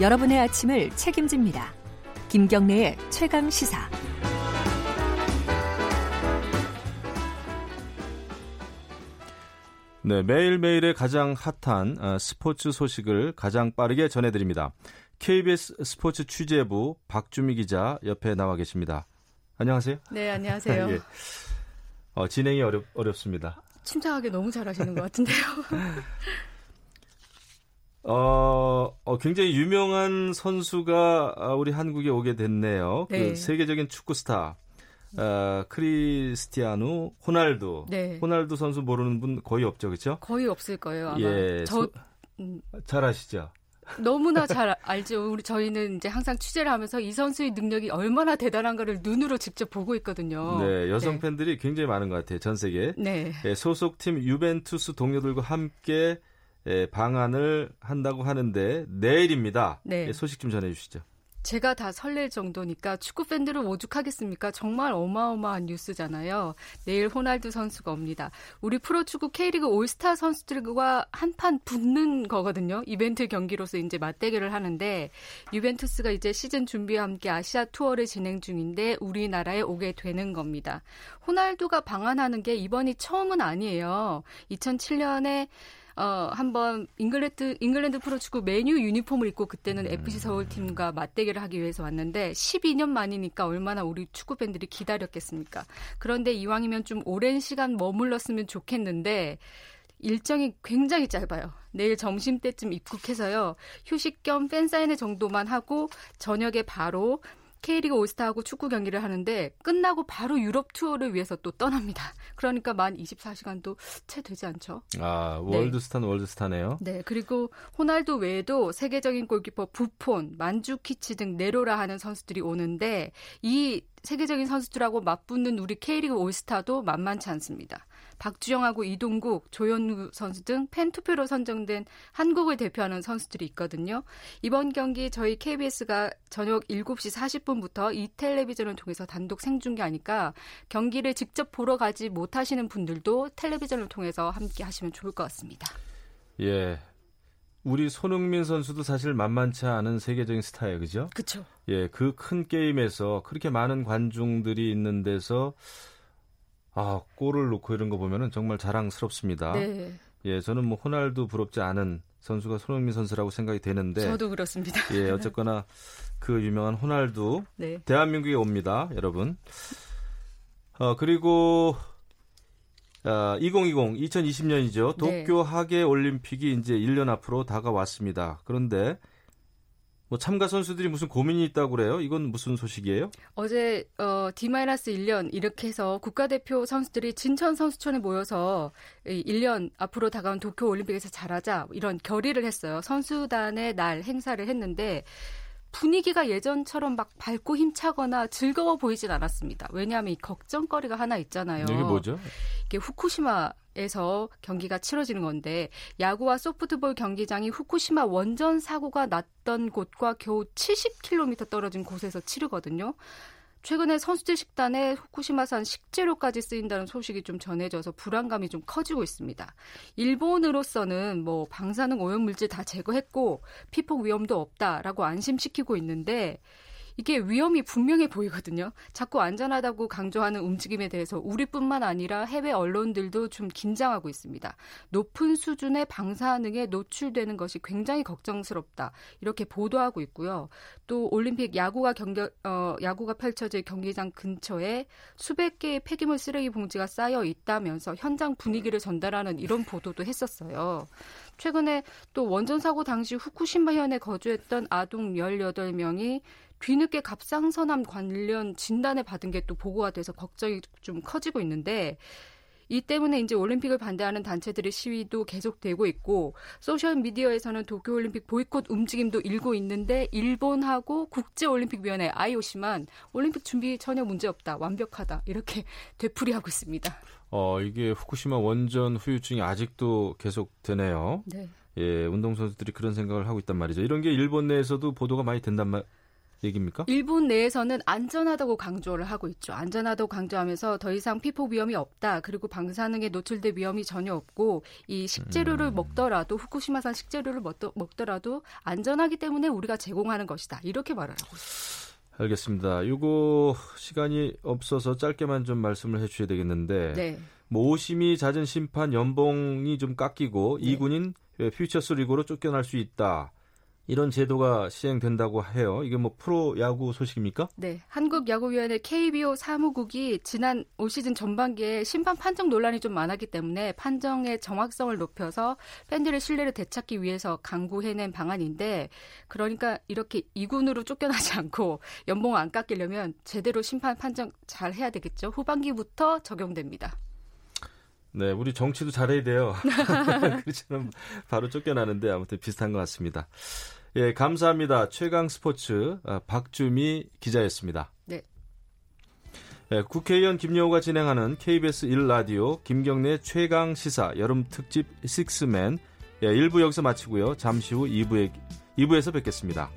여러분의 아침을 책임집니다. 김경래의 최강 시사. 네, 매일매일의 가장 핫한 어, 스포츠 소식을 가장 빠르게 전해드립니다. KBS 스포츠 취재부 박주미 기자 옆에 나와 계십니다. 안녕하세요. 네, 안녕하세요. 예. 어, 진행이 어렵, 어렵습니다. 침착하게 너무 잘하시는 것 같은데요. 어, 어, 굉장히 유명한 선수가 아, 우리 한국에 오게 됐네요. 네. 그 세계적인 축구 스타. 어, 크리스티아누 호날두. 네. 호날두 선수 모르는 분 거의 없죠, 그렇죠? 거의 없을 거예요. 아마. 예, 저 소- 음, 잘 아시죠? 너무나 잘 알죠. 우리 저희는 이제 항상 취재를 하면서 이 선수의 능력이 얼마나 대단한가를 눈으로 직접 보고 있거든요. 네, 여성 네. 팬들이 굉장히 많은 것 같아요, 전 세계. 네. 예, 소속팀 유벤투스 동료들과 함께 예, 방한을 한다고 하는데 내일입니다. 네. 예, 소식 좀 전해주시죠. 제가 다 설렐 정도니까 축구 팬들을 오죽하겠습니까? 정말 어마어마한 뉴스잖아요. 내일 호날두 선수가 옵니다. 우리 프로축구 K리그 올스타 선수들과 한판 붙는 거거든요. 이벤트 경기로서 이제 맞대결을 하는데 유벤투스가 이제 시즌 준비와 함께 아시아 투어를 진행 중인데 우리나라에 오게 되는 겁니다. 호날두가 방한하는 게 이번이 처음은 아니에요. 2007년에 어, 한번 잉글랜드, 잉글랜드 프로축구 맨유 유니폼을 입고 그때는 FC 서울팀과 맞대결을 하기 위해서 왔는데 12년 만이니까 얼마나 우리 축구 팬들이 기다렸겠습니까? 그런데 이왕이면 좀 오랜 시간 머물렀으면 좋겠는데 일정이 굉장히 짧아요. 내일 점심 때쯤 입국해서요. 휴식 겸 팬사인회 정도만 하고 저녁에 바로 K리그 올스타하고 축구 경기를 하는데 끝나고 바로 유럽 투어를 위해서 또 떠납니다. 그러니까 만 24시간도 채 되지 않죠. 아, 월드스타는 네. 월드스타네요. 네, 그리고 호날두 외에도 세계적인 골키퍼 부폰, 만주키치 등 네로라 하는 선수들이 오는데 이 세계적인 선수들하고 맞붙는 우리 K리그 올스타도 만만치 않습니다. 박주영하고 이동국, 조현우 선수 등 팬투표로 선정된 한국을 대표하는 선수들이 있거든요. 이번 경기 저희 KBS가 저녁 7시 40분부터 이 텔레비전을 통해서 단독 생중계하니까 경기를 직접 보러 가지 못하시는 분들도 텔레비전을 통해서 함께 하시면 좋을 것 같습니다. 예. 우리 손흥민 선수도 사실 만만치 않은 세계적인 스타예요, 그죠? 그렇죠. 예, 그 큰 게임에서 그렇게 많은 관중들이 있는 데서 아, 골을 넣고 이런 거 보면은 정말 자랑스럽습니다. 네. 예, 저는 뭐 호날두 부럽지 않은 선수가 손흥민 선수라고 생각이 되는데 저도 그렇습니다. 예, 어쨌거나 그 유명한 호날두 네. 대한민국에 옵니다, 여러분. 어, 그리고 아, 2020 2020년이죠. 도쿄 네. 하계 올림픽이 이제 1년 앞으로 다가왔습니다. 그런데 뭐 참가 선수들이 무슨 고민이 있다고 그래요? 이건 무슨 소식이에요? 어제 어, D-1년 이렇게 해서 국가대표 선수들이 진천 선수촌에 모여서 1년 앞으로 다가온 도쿄 올림픽에서 잘하자 이런 결의를 했어요. 선수단의 날 행사를 했는데 분위기가 예전처럼 막 밝고 힘차거나 즐거워 보이진 않았습니다. 왜냐하면 이 걱정거리가 하나 있잖아요. 이게 뭐죠? 이게 후쿠시마 에서 경기가 치러지는 건데 야구와 소프트볼 경기장이 후쿠시마 원전 사고가 났던 곳과 겨우 70km 떨어진 곳에서 치르거든요. 최근에 선수들 식단에 후쿠시마산 식재료까지 쓰인다는 소식이 좀 전해져서 불안감이 좀 커지고 있습니다. 일본으로서는 뭐 방사능 오염 물질 다 제거했고 피폭 위험도 없다라고 안심시키고 있는데 이게 위험이 분명해 보이거든요. 자꾸 안전하다고 강조하는 움직임에 대해서 우리뿐만 아니라 해외 언론들도 좀 긴장하고 있습니다. 높은 수준의 방사능에 노출되는 것이 굉장히 걱정스럽다. 이렇게 보도하고 있고요. 또 올림픽 야구가 경겨, 어, 야구가 펼쳐질 경기장 근처에 수백 개의 폐기물 쓰레기 봉지가 쌓여 있다면서 현장 분위기를 전달하는 이런 보도도 했었어요. 최근에 또 원전 사고 당시 후쿠시마 현에 거주했던 아동 18명이 뒤늦게 갑상선암 관련 진단을 받은 게 또 보고가 돼서 걱정이 좀 커지고 있는데 이 때문에 이제 올림픽을 반대하는 단체들의 시위도 계속되고 있고 소셜 미디어에서는 도쿄 올림픽 보이콧 움직임도 일고 있는데 일본하고 국제 올림픽 위원회 IOC만 올림픽 준비 전혀 문제 없다. 완벽하다. 이렇게 되풀이하고 있습니다. 어, 이게 후쿠시마 원전 후유증이 아직도 계속되네요. 네. 예, 운동선수들이 그런 생각을 하고 있단 말이죠. 이런 게 일본 내에서도 보도가 많이 된단 말, 얘기입니까? 일본 내에서는 안전하다고 강조를 하고 있죠. 안전하다고 강조하면서 더 이상 피폭 위험이 없다. 그리고 방사능에 노출될 위험이 전혀 없고 이 식재료를 음. 먹더라도 후쿠시마산 식재료를 먹더 라도 안전하기 때문에 우리가 제공하는 것이다. 이렇게 말을 하고 있습니다. 알겠습니다. 이거 시간이 없어서 짧게만 좀 말씀을 해 주셔야 되겠는데 네. 뭐 오심이 잦은 심판 연봉이 좀 깎이고 네. 이군인 퓨처스 리그로 쫓겨날 수 있다. 이런 제도가 시행된다고 해요. 이게 뭐 프로 야구 소식입니까? 네. 한국야구위원회 KBO 사무국이 지난 올 시즌 전반기에 심판 판정 논란이 좀 많았기 때문에 판정의 정확성을 높여서 팬들의 신뢰를 되찾기 위해서 강구해낸 방안인데 그러니까 이렇게 이군으로 쫓겨나지 않고 연봉을 안 깎이려면 제대로 심판 판정 잘 해야 되겠죠. 후반기부터 적용됩니다. 네, 우리 정치도 잘해야 돼요. 그렇지만 바로 쫓겨나는데 아무튼 비슷한 것 같습니다. 예, 감사합니다. 최강 스포츠 아, 박주미 기자였습니다. 네. 예, 국회의원 김여우가 진행하는 KBS 1라디오 김경래 최강 시사 여름 특집 식스맨 예, 1부 여기서 마치고요. 잠시 후 2부에, 2부에서 뵙겠습니다.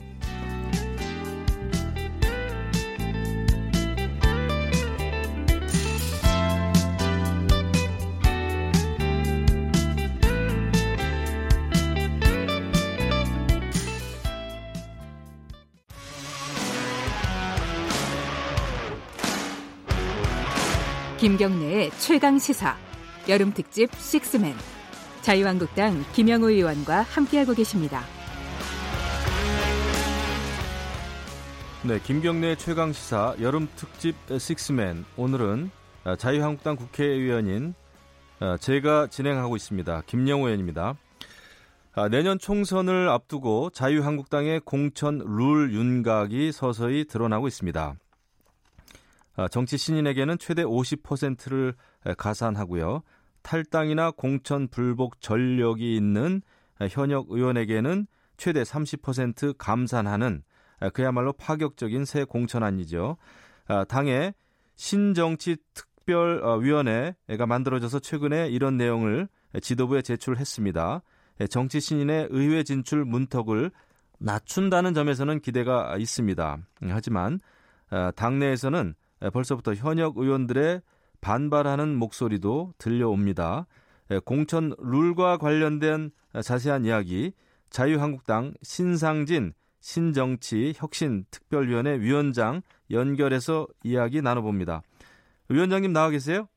김경래의 최강 시사 여름 특집 식스맨 자유한국당 김영우 의원과 함께하고 계십니다. 네, 김경래 최강 시사 여름 특집 식스맨 오늘은 자유한국당 국회의원인 제가 진행하고 있습니다. 김영우 의원입니다. 아, 내년 총선을 앞두고 자유한국당의 공천 룰 윤곽이 서서히 드러나고 있습니다. 아, 정치 신인에게는 최대 50%를 가산하고요. 탈당이나 공천 불복 전력이 있는 현역 의원에게는 최대 30% 감산하는 그야말로 파격적인 새 공천안이죠. 아, 당의 신정치 특별위원회가 만들어져서 최근에 이런 내용을 지도부에 제출했습니다. 정치 신인의 의회 진출 문턱을 낮춘다는 점에서는 기대가 있습니다. 하지만 아, 당내에서는 벌써부터 현역 의원들의 반발하는 목소리도 들려옵니다. 공천 룰과 관련된 자세한 이야기 자유한국당 신상진 신정치 혁신 특별위원회 위원장 연결해서 이야기 나눠봅니다. 위원장님 나와 계세요?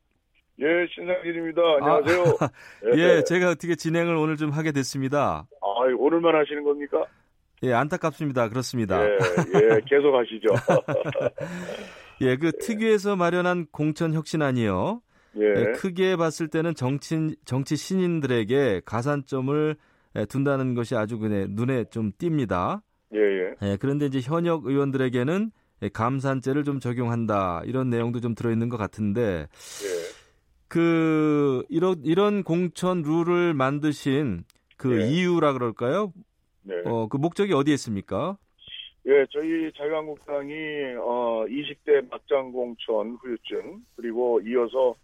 예, 신상진입니다. 안녕하세요. 아, 예, 네. 제가 어떻게 진행을 오늘 좀 하게 됐습니다. 아, 오늘만 하시는 겁니까? 예, 안타깝습니다. 그렇습니다. 예, 예 계속 하시죠. 예, 그 예. 특위에서 마련한 공천 혁신안이요. 예. 예. 크게 봤을 때는 정치 정치 신인들에게 가산점을 예, 둔다는 것이 아주 그냥 눈에 좀 띕니다. 예, 예. 예, 그런데 이제 현역 의원들에게는 감산제를 좀 적용한다 이런 내용도 좀 들어있는 것 같은데 예. 그 이런 이런 공천 룰을 만드신 그 예. 이유라 그럴까요? 네. 어, 그 목적이 어디에 있습니까? 예, 저희 자유한국당이 어 20대 막장 공천 후유증 그리고 이어서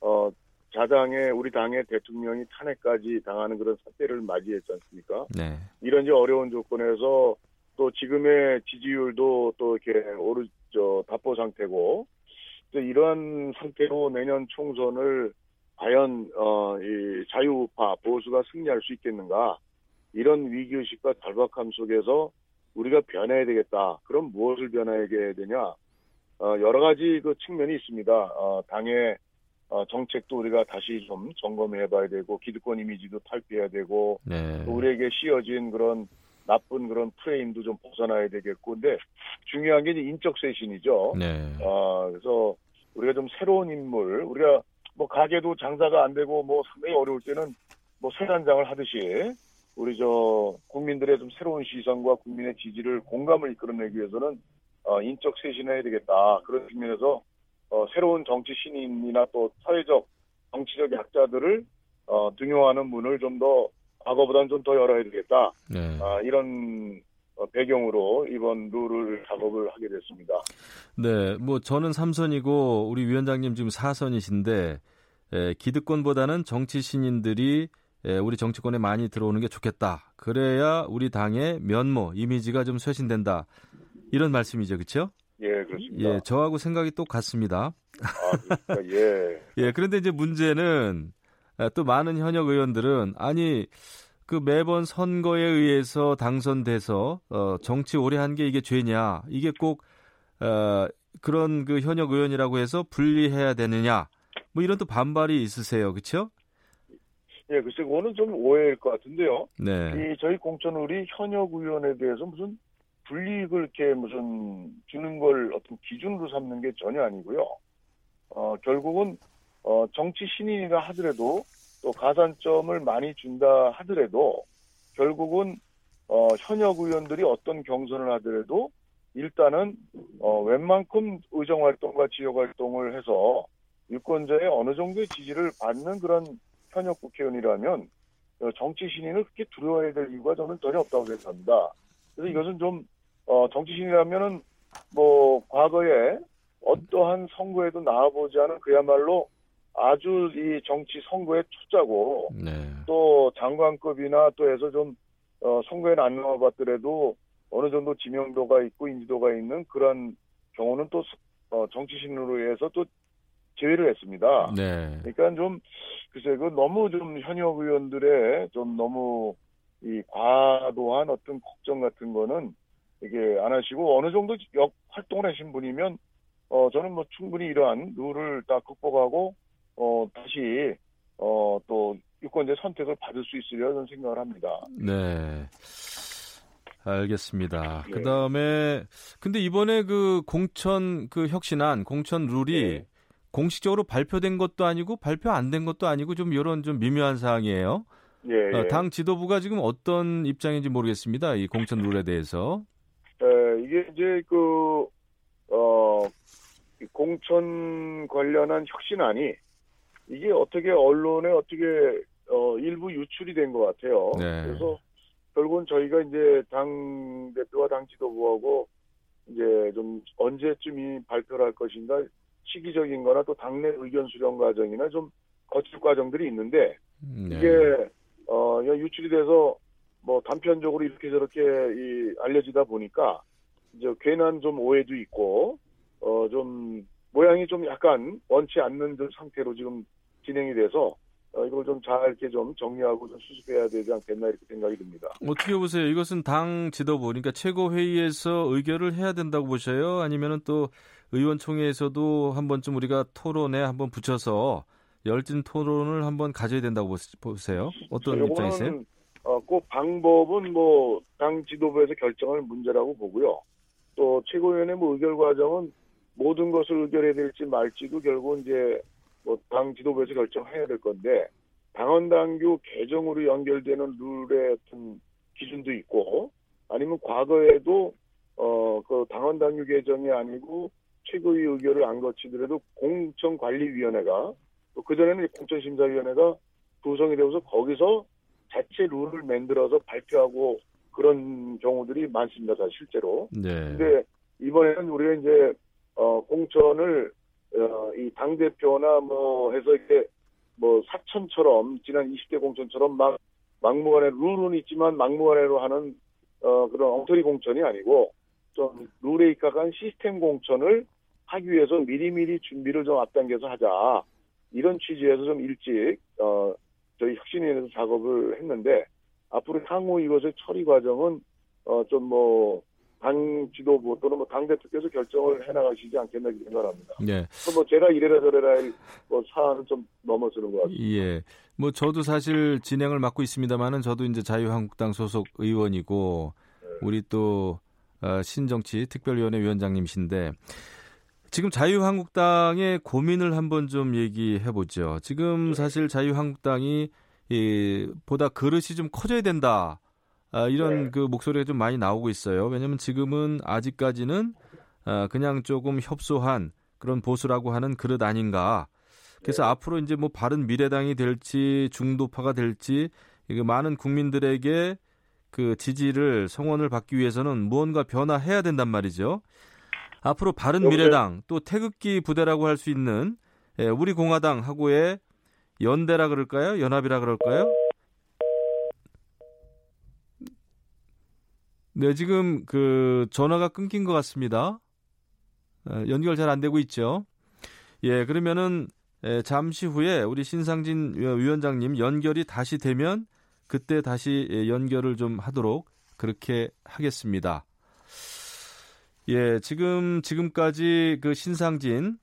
어 자당의 우리 당의 대통령이 탄핵까지 당하는 그런 사태를 맞이했지 않습니까? 네. 이런 이제 어려운 조건에서 또 지금의 지지율도 또 이렇게 오르 저 답보 상태고 이러한 상태로 내년 총선을 과연 어 이 자유우파 보수가 승리할 수 있겠는가 이런 위기의식과 절박함 속에서 우리가 변해야 되겠다. 그럼 무엇을 변화하게 되냐? 어, 여러 가지 그 측면이 있습니다. 어, 당의 어, 정책도 우리가 다시 좀 점검해 봐야 되고, 기득권 이미지도 탈피해야 되고, 네. 또 우리에게 씌어진 그런 나쁜 그런 프레임도 좀 벗어나야 되겠고, 근데 중요한 게 인적 쇄신이죠. 네. 어, 그래서 우리가 좀 새로운 인물, 우리가 뭐 가게도 장사가 안 되고 뭐 상당히 어려울 때는 뭐 세단장을 하듯이 우리 저 국민들의 좀 새로운 시선과 국민의 지지를 공감을 이끌어내기 위해서는 어, 인적 쇄신해야 되겠다 그런 측면에서 어, 새로운 정치 신인이나 또 사회적 정치적 약자들을 어, 등용하는 문을 좀 더 과거보다는 좀 더 열어야 되겠다 네. 아, 이런 어, 배경으로 이번 룰을 작업을 하게 됐습니다. 네, 뭐 저는 3선이고 우리 위원장님 지금 4선이신데 에, 기득권보다는 정치 신인들이 예, 우리 정치권에 많이 들어오는 게 좋겠다. 그래야 우리 당의 면모, 이미지가 좀 쇄신된다. 이런 말씀이죠, 그렇죠? 예, 그렇습니다. 예, 저하고 생각이 똑같습니다. 아, 그러니까, 예. 예, 그런데 이제 문제는 또 많은 현역 의원들은 아니 그 매번 선거에 의해서 당선돼서 어, 정치 오래 한 게 이게 죄냐? 이게 꼭 어, 그런 그 현역 의원이라고 해서 분리해야 되느냐? 뭐 이런 또 반발이 있으세요, 그렇죠? 예, 글쎄, 그거는 좀 오해일 것 같은데요. 네. 이 저희 공천울이 현역 의원에 대해서 무슨 불이익을 이렇게 무슨 주는 걸 어떤 기준으로 삼는 게 전혀 아니고요. 어, 결국은 어, 정치 신인이라 하더라도 또 가산점을 많이 준다 하더라도 결국은 어, 현역 의원들이 어떤 경선을 하더라도 일단은 어, 웬만큼 의정 활동과 지역 활동을 해서 유권자의 어느 정도의 지지를 받는 그런 현역 국회의원이라면 어, 정치 신인을 그렇게 두려워해야 될 이유가 저는 전혀 없다고 생각합니다. 그래서 이것은 좀 어, 정치 신이라면은 뭐 과거에 어떠한 선거에도 나와보지 않은 그야말로 아주 이 정치 선거의 투자고 네. 또 장관급이나 또 해서 좀 어, 선거에는 안 나와봤더라도 어느 정도 지명도가 있고 인지도가 있는 그런 경우는 또 어, 정치신으로 해서 또 제외를 했습니다. 네. 그러니까 좀 글쎄 그 너무 좀 현역 의원들의 좀 너무 이 과도한 어떤 걱정 같은 거는 이게 안 하시고 어느 정도 역 활동을 하신 분이면 어 저는 뭐 충분히 이러한 룰을 다 극복하고 어 다시 어또 유권자 선택을 받을 수 있으려 저는 생각을 합니다. 네. 알겠습니다. 네. 그 다음에, 근데 이번에 그 공천 그 혁신안, 공천 룰이 네. 공식적으로 발표된 것도 아니고 발표 안 된 것도 아니고 좀 이런 좀 미묘한 사항이에요. 예, 어, 예. 당 지도부가 지금 어떤 입장인지 모르겠습니다. 이 공천 룰에 대해서. 에, 이게 이제 그, 어, 공천 관련한 혁신안이 이게 어떻게 언론에 어떻게 어, 일부 유출이 된 것 같아요. 네. 그래서 결국은 저희가 이제 당 대표와 당 지도부하고 이제 좀 언제쯤이 발표를 할 것인가 시기적인 거나 또 당내 의견 수렴 과정이나 좀 거칠 과정들이 있는데 네. 이게 어 유출이 돼서 뭐 단편적으로 이렇게 저렇게 이 알려지다 보니까 이제 괜한 좀 오해도 있고 어 좀 모양이 좀 약간 원치 않는 상태로 지금 진행이 돼서 어, 이걸 좀 잘 이렇게 좀 정리하고 좀 수습해야 되지 않겠나 이렇게 생각이 듭니다. 어떻게 보세요? 이것은 당 지도부, 그러니까 최고 회의에서 의결을 해야 된다고 보셔요? 아니면은 또 의원총회에서도 한 번쯤 우리가 토론에 한번 붙여서 열띤 토론을 한번 가져야 된다고 보세요? 어떤 입장이세요? 어, 꼭 방법은 뭐 당 지도부에서 결정할 문제라고 보고요. 또 최고위원회 뭐 의결 과정은 모든 것을 의결해야 될지 말지도 결국 이제 뭐 당 지도부에서 결정해야 될 건데 당원 당규 개정으로 연결되는 룰의 어떤 기준도 있고 아니면 과거에도 어 그 당원 당규 개정이 아니고 최고위 의결을 안 거치더라도 공천관리위원회가 또 그전에는 공천심사위원회가 구성이 되어서 거기서 자체 룰을 만들어서 발표하고 그런 경우들이 많습니다, 실제로. 네. 근데 이번에는 우리가 이제 어 공천을 어, 이 당 대표나 뭐 해서 이렇게 뭐 사천처럼 지난 20대 공천처럼 막 막무가내 룰은 있지만 막무가내로 하는 어, 그런 엉터리 공천이 아니고 좀 룰에 입각한 시스템 공천을 하기 위해서 미리미리 준비를 좀 앞당겨서 하자. 이런 취지에서 좀 일찍, 어, 저희 혁신위원회에서 작업을 했는데, 앞으로 향후 이것의 처리 과정은, 어, 좀 뭐, 당 지도부 또는 뭐 당 대표께서 결정을 해나가시지 않겠나 생각합니다. 예. 뭐 제가 이래라 저래라 뭐 사안은 좀 넘어서는 것 같습니다. 예. 뭐 저도 사실 진행을 맡고 있습니다만은 저도 이제 자유한국당 소속 의원이고 네. 우리 또 어, 신정치 특별위원회 위원장님이신데 지금 자유한국당의 고민을 한번 좀 얘기해 보죠. 지금 네. 사실 자유한국당이 이 보다 그릇이 좀 커져야 된다. 아, 이런 네. 그 목소리가 좀 많이 나오고 있어요. 왜냐하면 지금은 아직까지는 아, 그냥 조금 협소한 그런 보수라고 하는 그릇 아닌가. 그래서 네. 앞으로 이제 뭐 바른 미래당이 될지 중도파가 될지 이거 많은 국민들에게 그 지지를 성원을 받기 위해서는 무언가 변화해야 된단 말이죠. 앞으로 바른 미래당 또 태극기 부대라고 할 수 있는 예, 우리 공화당하고의 연대라 그럴까요? 연합이라 그럴까요? 네, 지금 그 전화가 끊긴 것 같습니다. 어, 연결 잘 안 되고 있죠. 예, 그러면은 예, 잠시 후에 우리 신상진 위원장님 연결이 다시 되면 그때 다시 예, 연결을 좀 하도록 그렇게 하겠습니다. 예, 지금 지금까지 그 신상진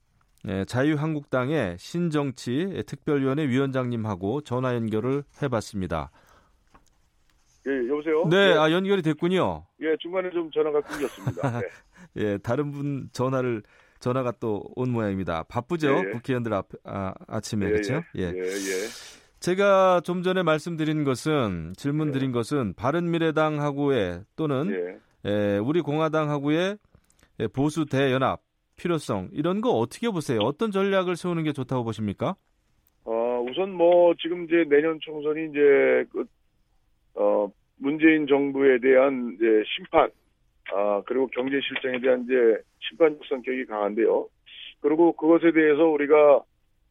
예, 자유한국당의 신정치 특별위원회 위원장님하고 전화 연결을 해봤습니다. 예, 여보세요? 네, 예. 아, 연결이 됐군요. 예, 중간에 좀 전화가 끊겼습니다. 네. 예, 다른 분 전화를, 전화가 또 온 모양입니다. 바쁘죠? 예, 예. 국회의원들 앞, 아, 아침에, 그렇죠? 예. 제가 좀 전에 말씀드린 것은, 질문 드린 것은, 바른미래당하고의 또는, 예. 우리 공화당하고의 보수 대연합 필요성, 이런 거 어떻게 보세요? 어떤 전략을 세우는 게 좋다고 보십니까? 어, 우선 뭐, 지금 이제 내년 총선이 이제, 그, 어, 문재인 정부에 대한 이제 심판, 아, 그리고 경제 실정에 대한 이제 심판적 성격이 강한데요. 그리고 그것에 대해서 우리가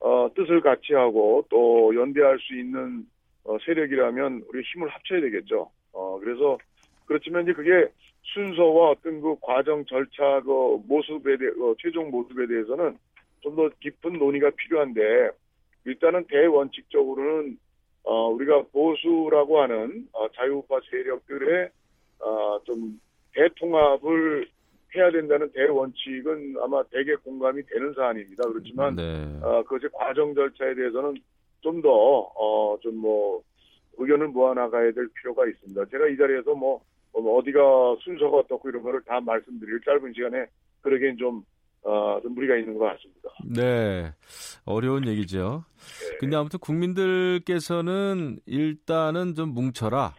어, 뜻을 같이 하고 또 연대할 수 있는 어, 세력이라면 우리 힘을 합쳐야 되겠죠. 어, 그래서 그렇지만 이제 그게 순서와 어떤 그 과정 절차 그 모습에 대해 어, 최종 모습에 대해서는 좀 더 깊은 논의가 필요한데 일단은 대원칙적으로는 어, 우리가 보수라고 하는 어, 자유우파 세력들의 어, 좀 대통합을 해야 된다는 대원칙은 아마 대개 공감이 되는 사안입니다. 그렇지만 네. 어, 그것의 과정 절차에 대해서는 좀 더 어, 좀 뭐 의견을 모아 나가야 될 필요가 있습니다. 제가 이 자리에서 뭐, 뭐 어디가 순서가 어떻고 이런 거를 다 말씀드릴 짧은 시간에 그러기엔 좀 어, 좀 무리가 있는 것 같습니다. 네, 어려운 얘기죠. 네. 근데 아무튼 국민들께서는 일단은 좀 뭉쳐라.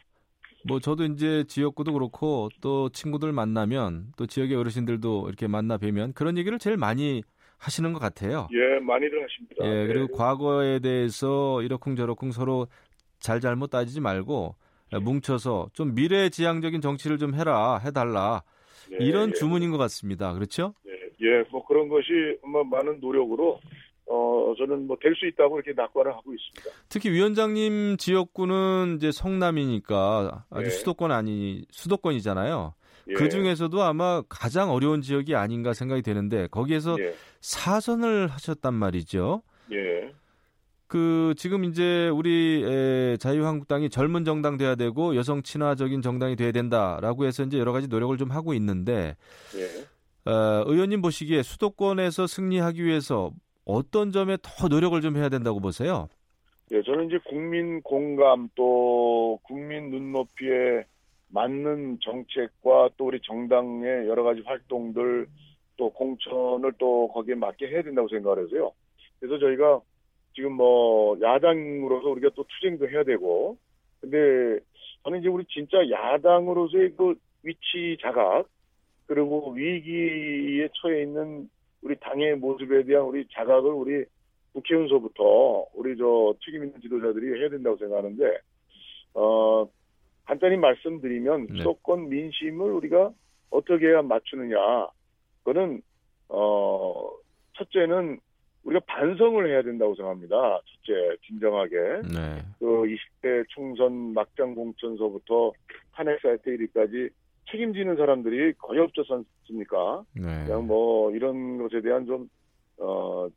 뭐 저도 이제 지역구도 그렇고 또 친구들 만나면 또 지역의 어르신들도 이렇게 만나 뵈면 그런 얘기를 제일 많이 하시는 것 같아요. 예, 많이들 하십니다. 예, 그리고 네. 과거에 대해서 이러쿵저러쿵 서로 잘잘못 따지지 말고 뭉쳐서 좀 미래지향적인 정치를 좀 해라, 해달라. 네, 이런 예. 주문인 것 같습니다. 그렇죠? 네, 예, 뭐 그런 것이 뭐 많은 노력으로 어, 저는 뭐 될 수 있다고 이렇게 낙관을 하고 있습니다. 특히 위원장님 지역구는 이제 성남이니까 아주 네. 수도권 아니 수도권이잖아요. 예. 그 중에서도 아마 가장 어려운 지역이 아닌가 생각이 되는데 거기에서 예. 사선을 하셨단 말이죠. 예. 그 지금 이제 우리 에, 자유한국당이 젊은 정당 돼야 되고 여성 친화적인 정당이 돼야 된다라고 해서 이제 여러 가지 노력을 좀 하고 있는데 예. 어, 의원님 보시기에 수도권에서 승리하기 위해서 어떤 점에 더 노력을 좀 해야 된다고 보세요? 예, 저는 이제 국민 공감 또 국민 눈높이에 맞는 정책과 또 우리 정당의 여러 가지 활동들 또 공천을 또 거기에 맞게 해야 된다고 생각을 해서요. 그래서 저희가 지금 뭐 야당으로서 우리가 또 투쟁도 해야 되고 근데 저는 이제 우리 진짜 야당으로서의 그 위치 자각 그리고 위기에 처해 있는 우리 당의 모습에 대한 우리 자각을 우리 국회의원서부터 우리 저 책임 있는 지도자들이 해야 된다고 생각하는데 어 간단히 말씀드리면 네. 수도권 민심을 우리가 어떻게 해야 맞추느냐 그거는 어 첫째는 우리가 반성을 해야 된다고 생각합니다. 첫째 진정하게 네. 그 20대 총선 막장 공천서부터 탄핵 사태일까지 책임지는 사람들이 거의 없지 않습니까? 네. 그냥 뭐 이런 것에 대한 좀 어,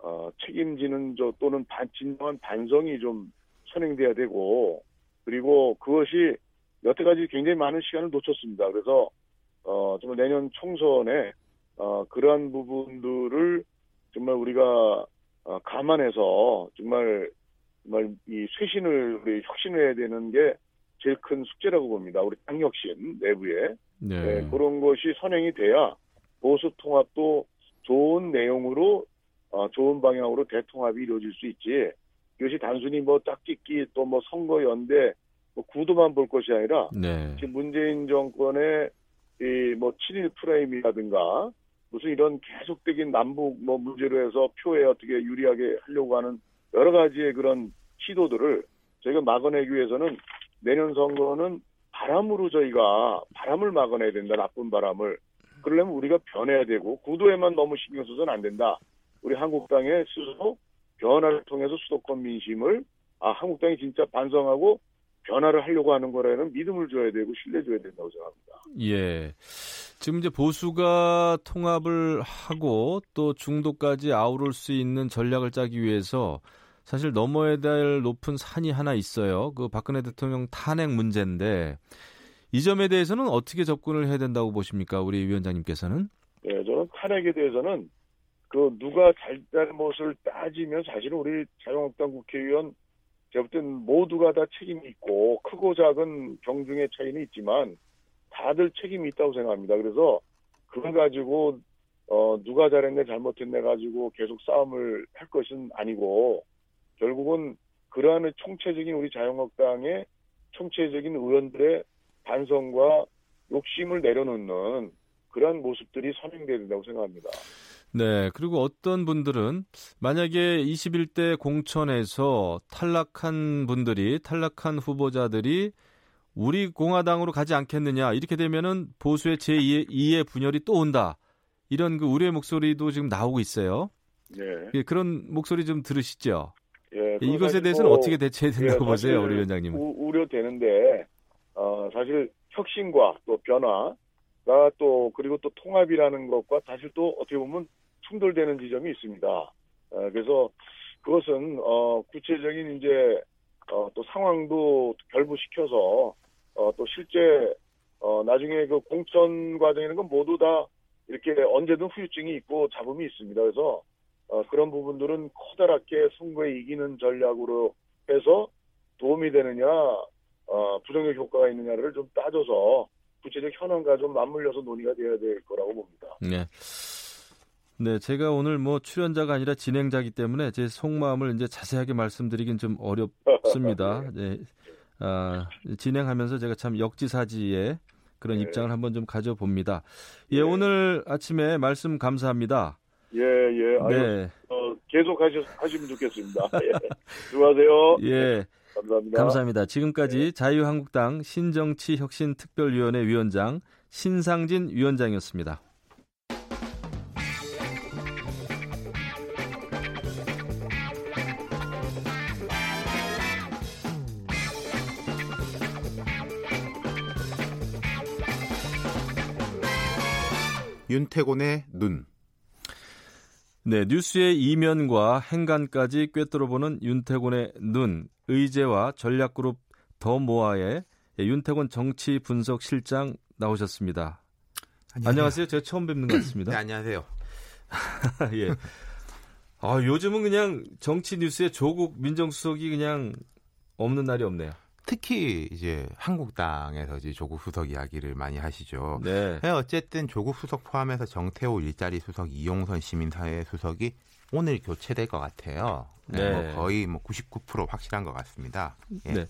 어, 책임지는 저 또는 반, 진정한 반성이 좀 선행돼야 되고 그리고 그것이 여태까지 굉장히 많은 시간을 놓쳤습니다. 그래서 어, 정말 내년 총선에 어, 그러한 부분들을 정말 우리가 어, 감안해서 정말 정말 이 쇄신을 우리 혁신해야 되는 게 제일 큰 숙제라고 봅니다. 우리 당 혁신 내부에 네. 네, 그런 것이 선행이 돼야 보수 통합도 좋은 내용으로 어, 좋은 방향으로 대통합이 이루어질 수 있지. 이것이 단순히 뭐 짝짓기 또 뭐 선거 연대 뭐 구도만 볼 것이 아니라 네. 지금 문재인 정권의 이뭐 7일 프레임이라든가 무슨 이런 계속적인 남북 뭐 문제로 해서 표에 어떻게 유리하게 하려고 하는 여러 가지의 그런 시도들을 저희가 막아내기 위해서는 내년 선거는 바람으로 저희가 바람을 막아내야 된다. 나쁜 바람을. 그러려면 우리가 변해야 되고 구도에만 너무 신경 써서는 안 된다. 우리 한국당의 스스로 변화를 통해서 수도권 민심을 아 한국당이 진짜 반성하고 변화를 하려고 하는 거라는 믿음을 줘야 되고 신뢰 줘야 된다고 생각합니다. 예. 지금 이제 보수가 통합을 하고 또 중도까지 아우를 수 있는 전략을 짜기 위해서 사실 넘어야 될 높은 산이 하나 있어요. 그 박근혜 대통령 탄핵 문제인데 이 점에 대해서는 어떻게 접근을 해야 된다고 보십니까? 우리 위원장님께서는? 네, 저는 탄핵에 대해서는 그 누가 잘잘못을 따지면 사실은 우리 자유한국당 국회의원 제가 볼땐 모두가 다 책임이 있고 크고 작은 경중의 차이는 있지만 다들 책임이 있다고 생각합니다. 그래서 그걸 가지고 어 누가 잘했네 잘못했네 가지고 계속 싸움을 할 것은 아니고 결국은 그러한 총체적인 우리 자유한국당의 총체적인 의원들의 반성과 욕심을 내려놓는 그러한 모습들이 선행돼야 된다고 생각합니다. 네. 그리고 어떤 분들은 만약에 21대 공천에서 탈락한 분들이 탈락한 후보자들이 우리 공화당으로 가지 않겠느냐 이렇게 되면은 보수의 제2의 분열이 또 온다 이런 그 우려의 목소리도 지금 나오고 있어요. 네. 예, 그런 목소리 좀 들으시죠. 예, 이것에 대해서는 뭐, 어떻게 대처해야 된다고 예, 보세요, 우리 위원장님은? 우, 려되는데 어, 사실 혁신과 또 변화가 또 그리고 또 통합이라는 것과 사실 또 어떻게 보면 충돌되는 지점이 있습니다. 어, 그래서 그것은 어, 구체적인 이제 어, 또 상황도 결부시켜서 어, 또 실제 어, 나중에 그 공천 과정이라는 건 모두 다 이렇게 언제든 후유증이 있고 잡음이 있습니다. 그래서 어, 그런 부분들은 커다랗게 선거에 이기는 전략으로 해서 도움이 되느냐, 어, 부정적 효과가 있느냐를 좀 따져서 구체적 현황과 좀 맞물려서 논의가 되어야 될 거라고 봅니다. 네. 네, 제가 오늘 뭐 출연자가 아니라 진행자기 때문에 제 속마음을 이제 자세하게 말씀드리긴 좀 어렵습니다. 네, 아, 진행하면서 제가 참 역지사지의 그런 네. 입장을 한번 좀 가져봅니다. 예, 네. 오늘 아침에 말씀 감사합니다. 예, 예. 아유, 네. 어, 계속 하시, 하시면 좋겠습니다. 예. 수고하세요. 예. 감사합니다. 감사합니다. 지금까지 네. 자유한국당 신정치혁신특별위원회 위원장 신상진 위원장이었습니다. 윤태곤의 눈. 네, 뉴스의 이면과 행간까지 꿰뚫어보는 윤태곤의 눈. 의제와 전략그룹 더 모아의 윤태곤 정치 분석 실장 나오셨습니다. 안녕하세요. 안녕하세요. 제가 처음 뵙는 것 같습니다. 네, 안녕하세요. 예. 아, 요즘은 그냥 정치 뉴스에 조국 민정수석이 그냥 없는 날이 없네요. 특히 이제 한국당에서 이제 조국 수석 이야기를 많이 하시죠. 네. 네. 어쨌든 조국 수석 포함해서 정태호 일자리 수석, 이용선 시민사회 수석이 오늘 교체될 것 같아요. 네. 뭐 거의 뭐 99% 확실한 것 같습니다. 예. 네.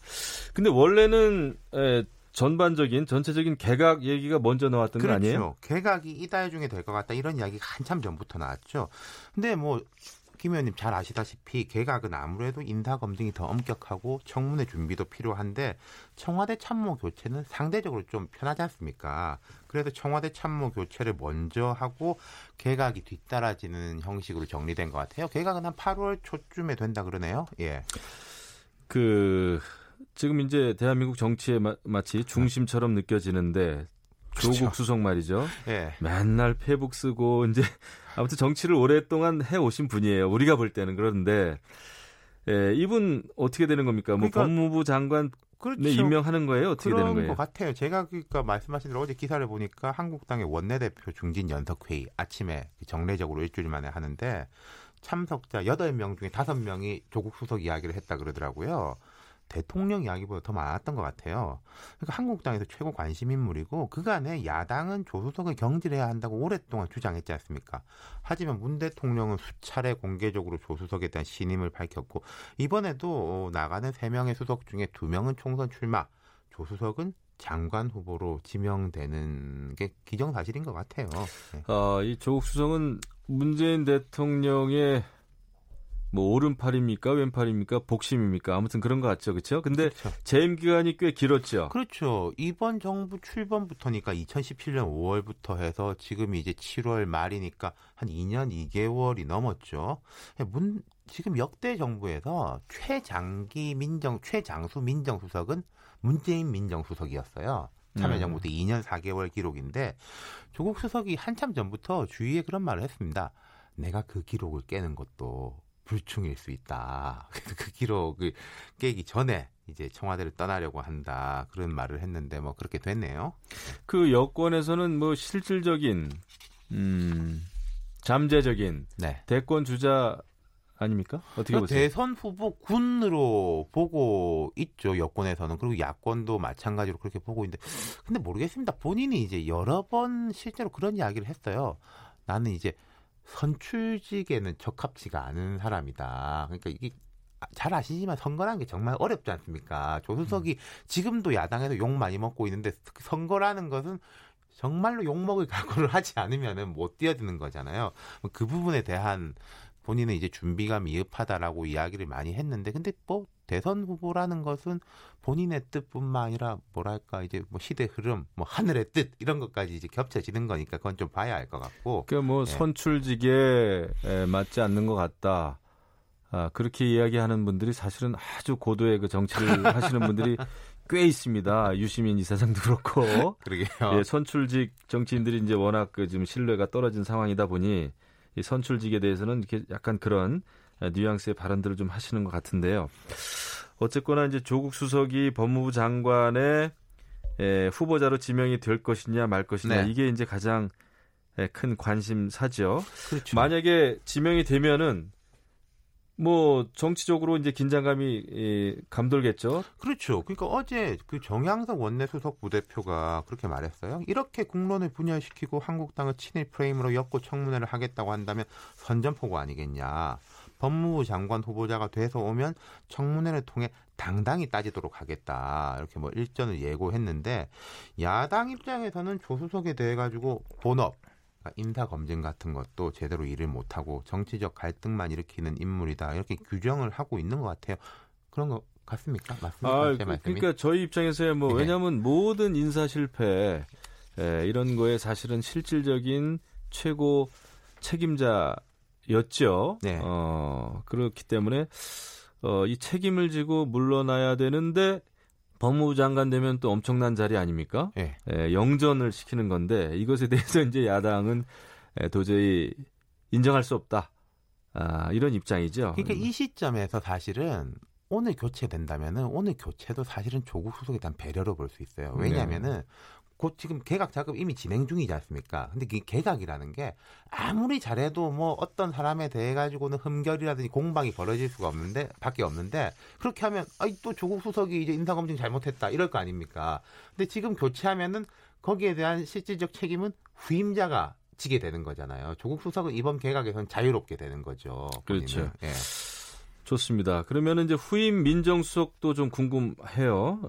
근데 원래는 에, 전반적인 전체적인 개각 얘기가 먼저 나왔던 그렇죠. 거 아니에요? 개각이 이달 중에 될 것 같다 이런 이야기가 한참 전부터 나왔죠. 근데 뭐 김 의원님 잘 아시다시피 개각은 아무래도 인사 검증이 더 엄격하고 청문회 준비도 필요한데 청와대 참모 교체는 상대적으로 좀 편하지 않습니까? 그래서 청와대 참모 교체를 먼저 하고 개각이 뒤따라지는 형식으로 정리된 것 같아요. 개각은 한 8월 초쯤에 된다 그러네요. 예. 그 지금 이제 대한민국 정치에 마, 치 중심처럼 느껴지는데 조국 그렇죠. 수석 말이죠. 예. 맨날 페북 쓰고 이제 아무튼 정치를 오랫동안 해 오신 분이에요. 우리가 볼 때는 그런데 예, 이분 어떻게 되는 겁니까? 뭐 그러니까, 법무부 장관 그렇죠. 네, 임명하는 거예요? 어떻게 되는 거예요? 것 같아요. 제가 그러니까 말씀하신 대로 어제 기사를 보니까 한국당의 원내대표 중진 연석회의 아침에 정례적으로 일주일 만에 하는데 참석자 8명 중에 5명이 조국 수석 이야기를 했다 그러더라고요. 대통령 이야기보다 더 많았던 것 같아요. 그러니까 한국당에서 최고 관심 인물이고 그간에 야당은 조수석을 경질해야 한다고 오랫동안 주장했지 않습니까? 하지만 문 대통령은 수차례 공개적으로 조수석에 대한 신임을 밝혔고 이번에도 나가는 세 명의 수석 중에 두 명은 총선 출마, 조수석은 장관 후보로 지명되는 게 기정사실인 것 같아요. 네. 어, 이 조국 수석은 문재인 대통령의 뭐 오른팔입니까 왼팔입니까 복심입니까? 아무튼 그런 것 같죠. 그렇죠 근데 그렇죠. 재임 기간이 꽤 길었죠. 그렇죠. 이번 정부 출범부터니까 2017년 5월부터 해서 지금 이제 7월 말이니까 한 2년 2개월이 넘었죠. 문 지금 역대 정부에서 최장기 민정 최장수 민정수석은 문재인 민정수석이었어요. 참여정부 때 2년 4개월 기록인데 조국 수석이 한참 전부터 주위에 그런 말을 했습니다. 내가 그 기록을 깨는 것도 불충일 수 있다. 그 기록을 깨기 전에 이제 청와대를 떠나려고 한다. 그런 말을 했는데 뭐 그렇게 됐네요. 그 여권에서는 뭐 실질적인 음 잠재적인 네. 대권 주자 아닙니까? 어떻게 그러니까 보세요? 대선 후보 군으로 보고 있죠. 여권에서는. 그리고 야권도 마찬가지로 그렇게 보고 있는데 근데 모르겠습니다. 본인이 이제 여러 번 실제로 그런 이야기를 했어요. 나는 이제 선출직에는 적합지가 않은 사람이다. 그러니까 이게 잘 아시지만 선거라는 게 정말 어렵지 않습니까? 조수석이 음. 지금도 야당에서 욕 많이 먹고 있는데 선거라는 것은 정말로 욕먹을 각오를 하지 않으면은 못 뛰어드는 거잖아요. 그 부분에 대한 본인은 이제 준비가 미흡하다라고 이야기를 많이 했는데 근데 뭐 대선 후보라는 것은 본인의 뜻뿐만 아니라 뭐랄까 이제 뭐 시대 흐름, 뭐 하늘의 뜻 이런 것까지 이제 겹쳐지는 거니까 그건 좀 봐야 할 것 같고. 그러니까 뭐 예. 선출직에 맞지 않는 것 같다. 아, 그렇게 이야기하는 분들이 사실은 아주 고도의 그 정치를 하시는 분들이 꽤 있습니다. 유시민 이사장도 그렇고. 그러게요. 예, 선출직 정치인들이 이제 워낙 그 지금 신뢰가 떨어진 상황이다 보니 이 선출직에 대해서는 이렇게 약간 그런 뉘앙스의 발언들을 좀 하시는 것 같은데요. 어쨌거나 이제 조국 수석이 법무부 장관의 에, 후보자로 지명이 될 것이냐 말 것이냐 네. 이게 이제 가장 에, 큰 관심사죠. 그렇죠. 만약에 지명이 되면은 뭐 정치적으로 이제 긴장감이 예, 감돌겠죠. 그렇죠. 그러니까 어제 그 정양석 원내수석 부대표가 그렇게 말했어요. 이렇게 국론을 분열시키고 한국당을 친일 프레임으로 엮고 청문회를 하겠다고 한다면 선전포고 아니겠냐. 법무부 장관 후보자가 돼서 오면 청문회를 통해 당당히 따지도록 하겠다. 이렇게 뭐 일전을 예고했는데 야당 입장에서는 조수석에 대해 가지고 본업 인사 검증 같은 것도 제대로 일을 못하고 정치적 갈등만 일으키는 인물이다 이렇게 규정을 하고 있는 것 같아요. 그런 거 같습니까? 맞습니까? 아, 그러니까 저희 입장에서야 뭐 네. 왜냐하면 모든 인사 실패 에, 이런 거에 사실은 실질적인 최고 책임자였죠. 네. 어, 그렇기 때문에 어, 이 책임을 지고 물러나야 되는데 법무부 장관 되면 또 엄청난 자리 아닙니까? 네. 예, 영전을 시키는 건데 이것에 대해서 이제 야당은 예, 도저히 인정할 수 없다. 아, 이런 입장이죠. 그러니까 이 시점에서 사실은 오늘 교체된다면은 오늘 교체도 사실은 조국 수석에 대한 배려로 볼 수 있어요. 왜냐하면은 네. 곧 지금 개각 작업 이미 진행 중이지 않습니까? 근데 그 개각이라는 게 아무리 잘해도 뭐 어떤 사람에 대해 가지고는 흠결이라든지 공방이 벌어질 수가 없는데 밖에 없는데 그렇게 하면 아이 또 조국 수석이 이제 인사 검증 잘못했다 이럴 거 아닙니까? 근데 지금 교체하면은 거기에 대한 실질적 책임은 후임자가 지게 되는 거잖아요. 조국 수석은 이번 개각에서는 자유롭게 되는 거죠. 그렇죠. 예. 좋습니다. 그러면 이제 후임 민정수석도 좀 궁금해요.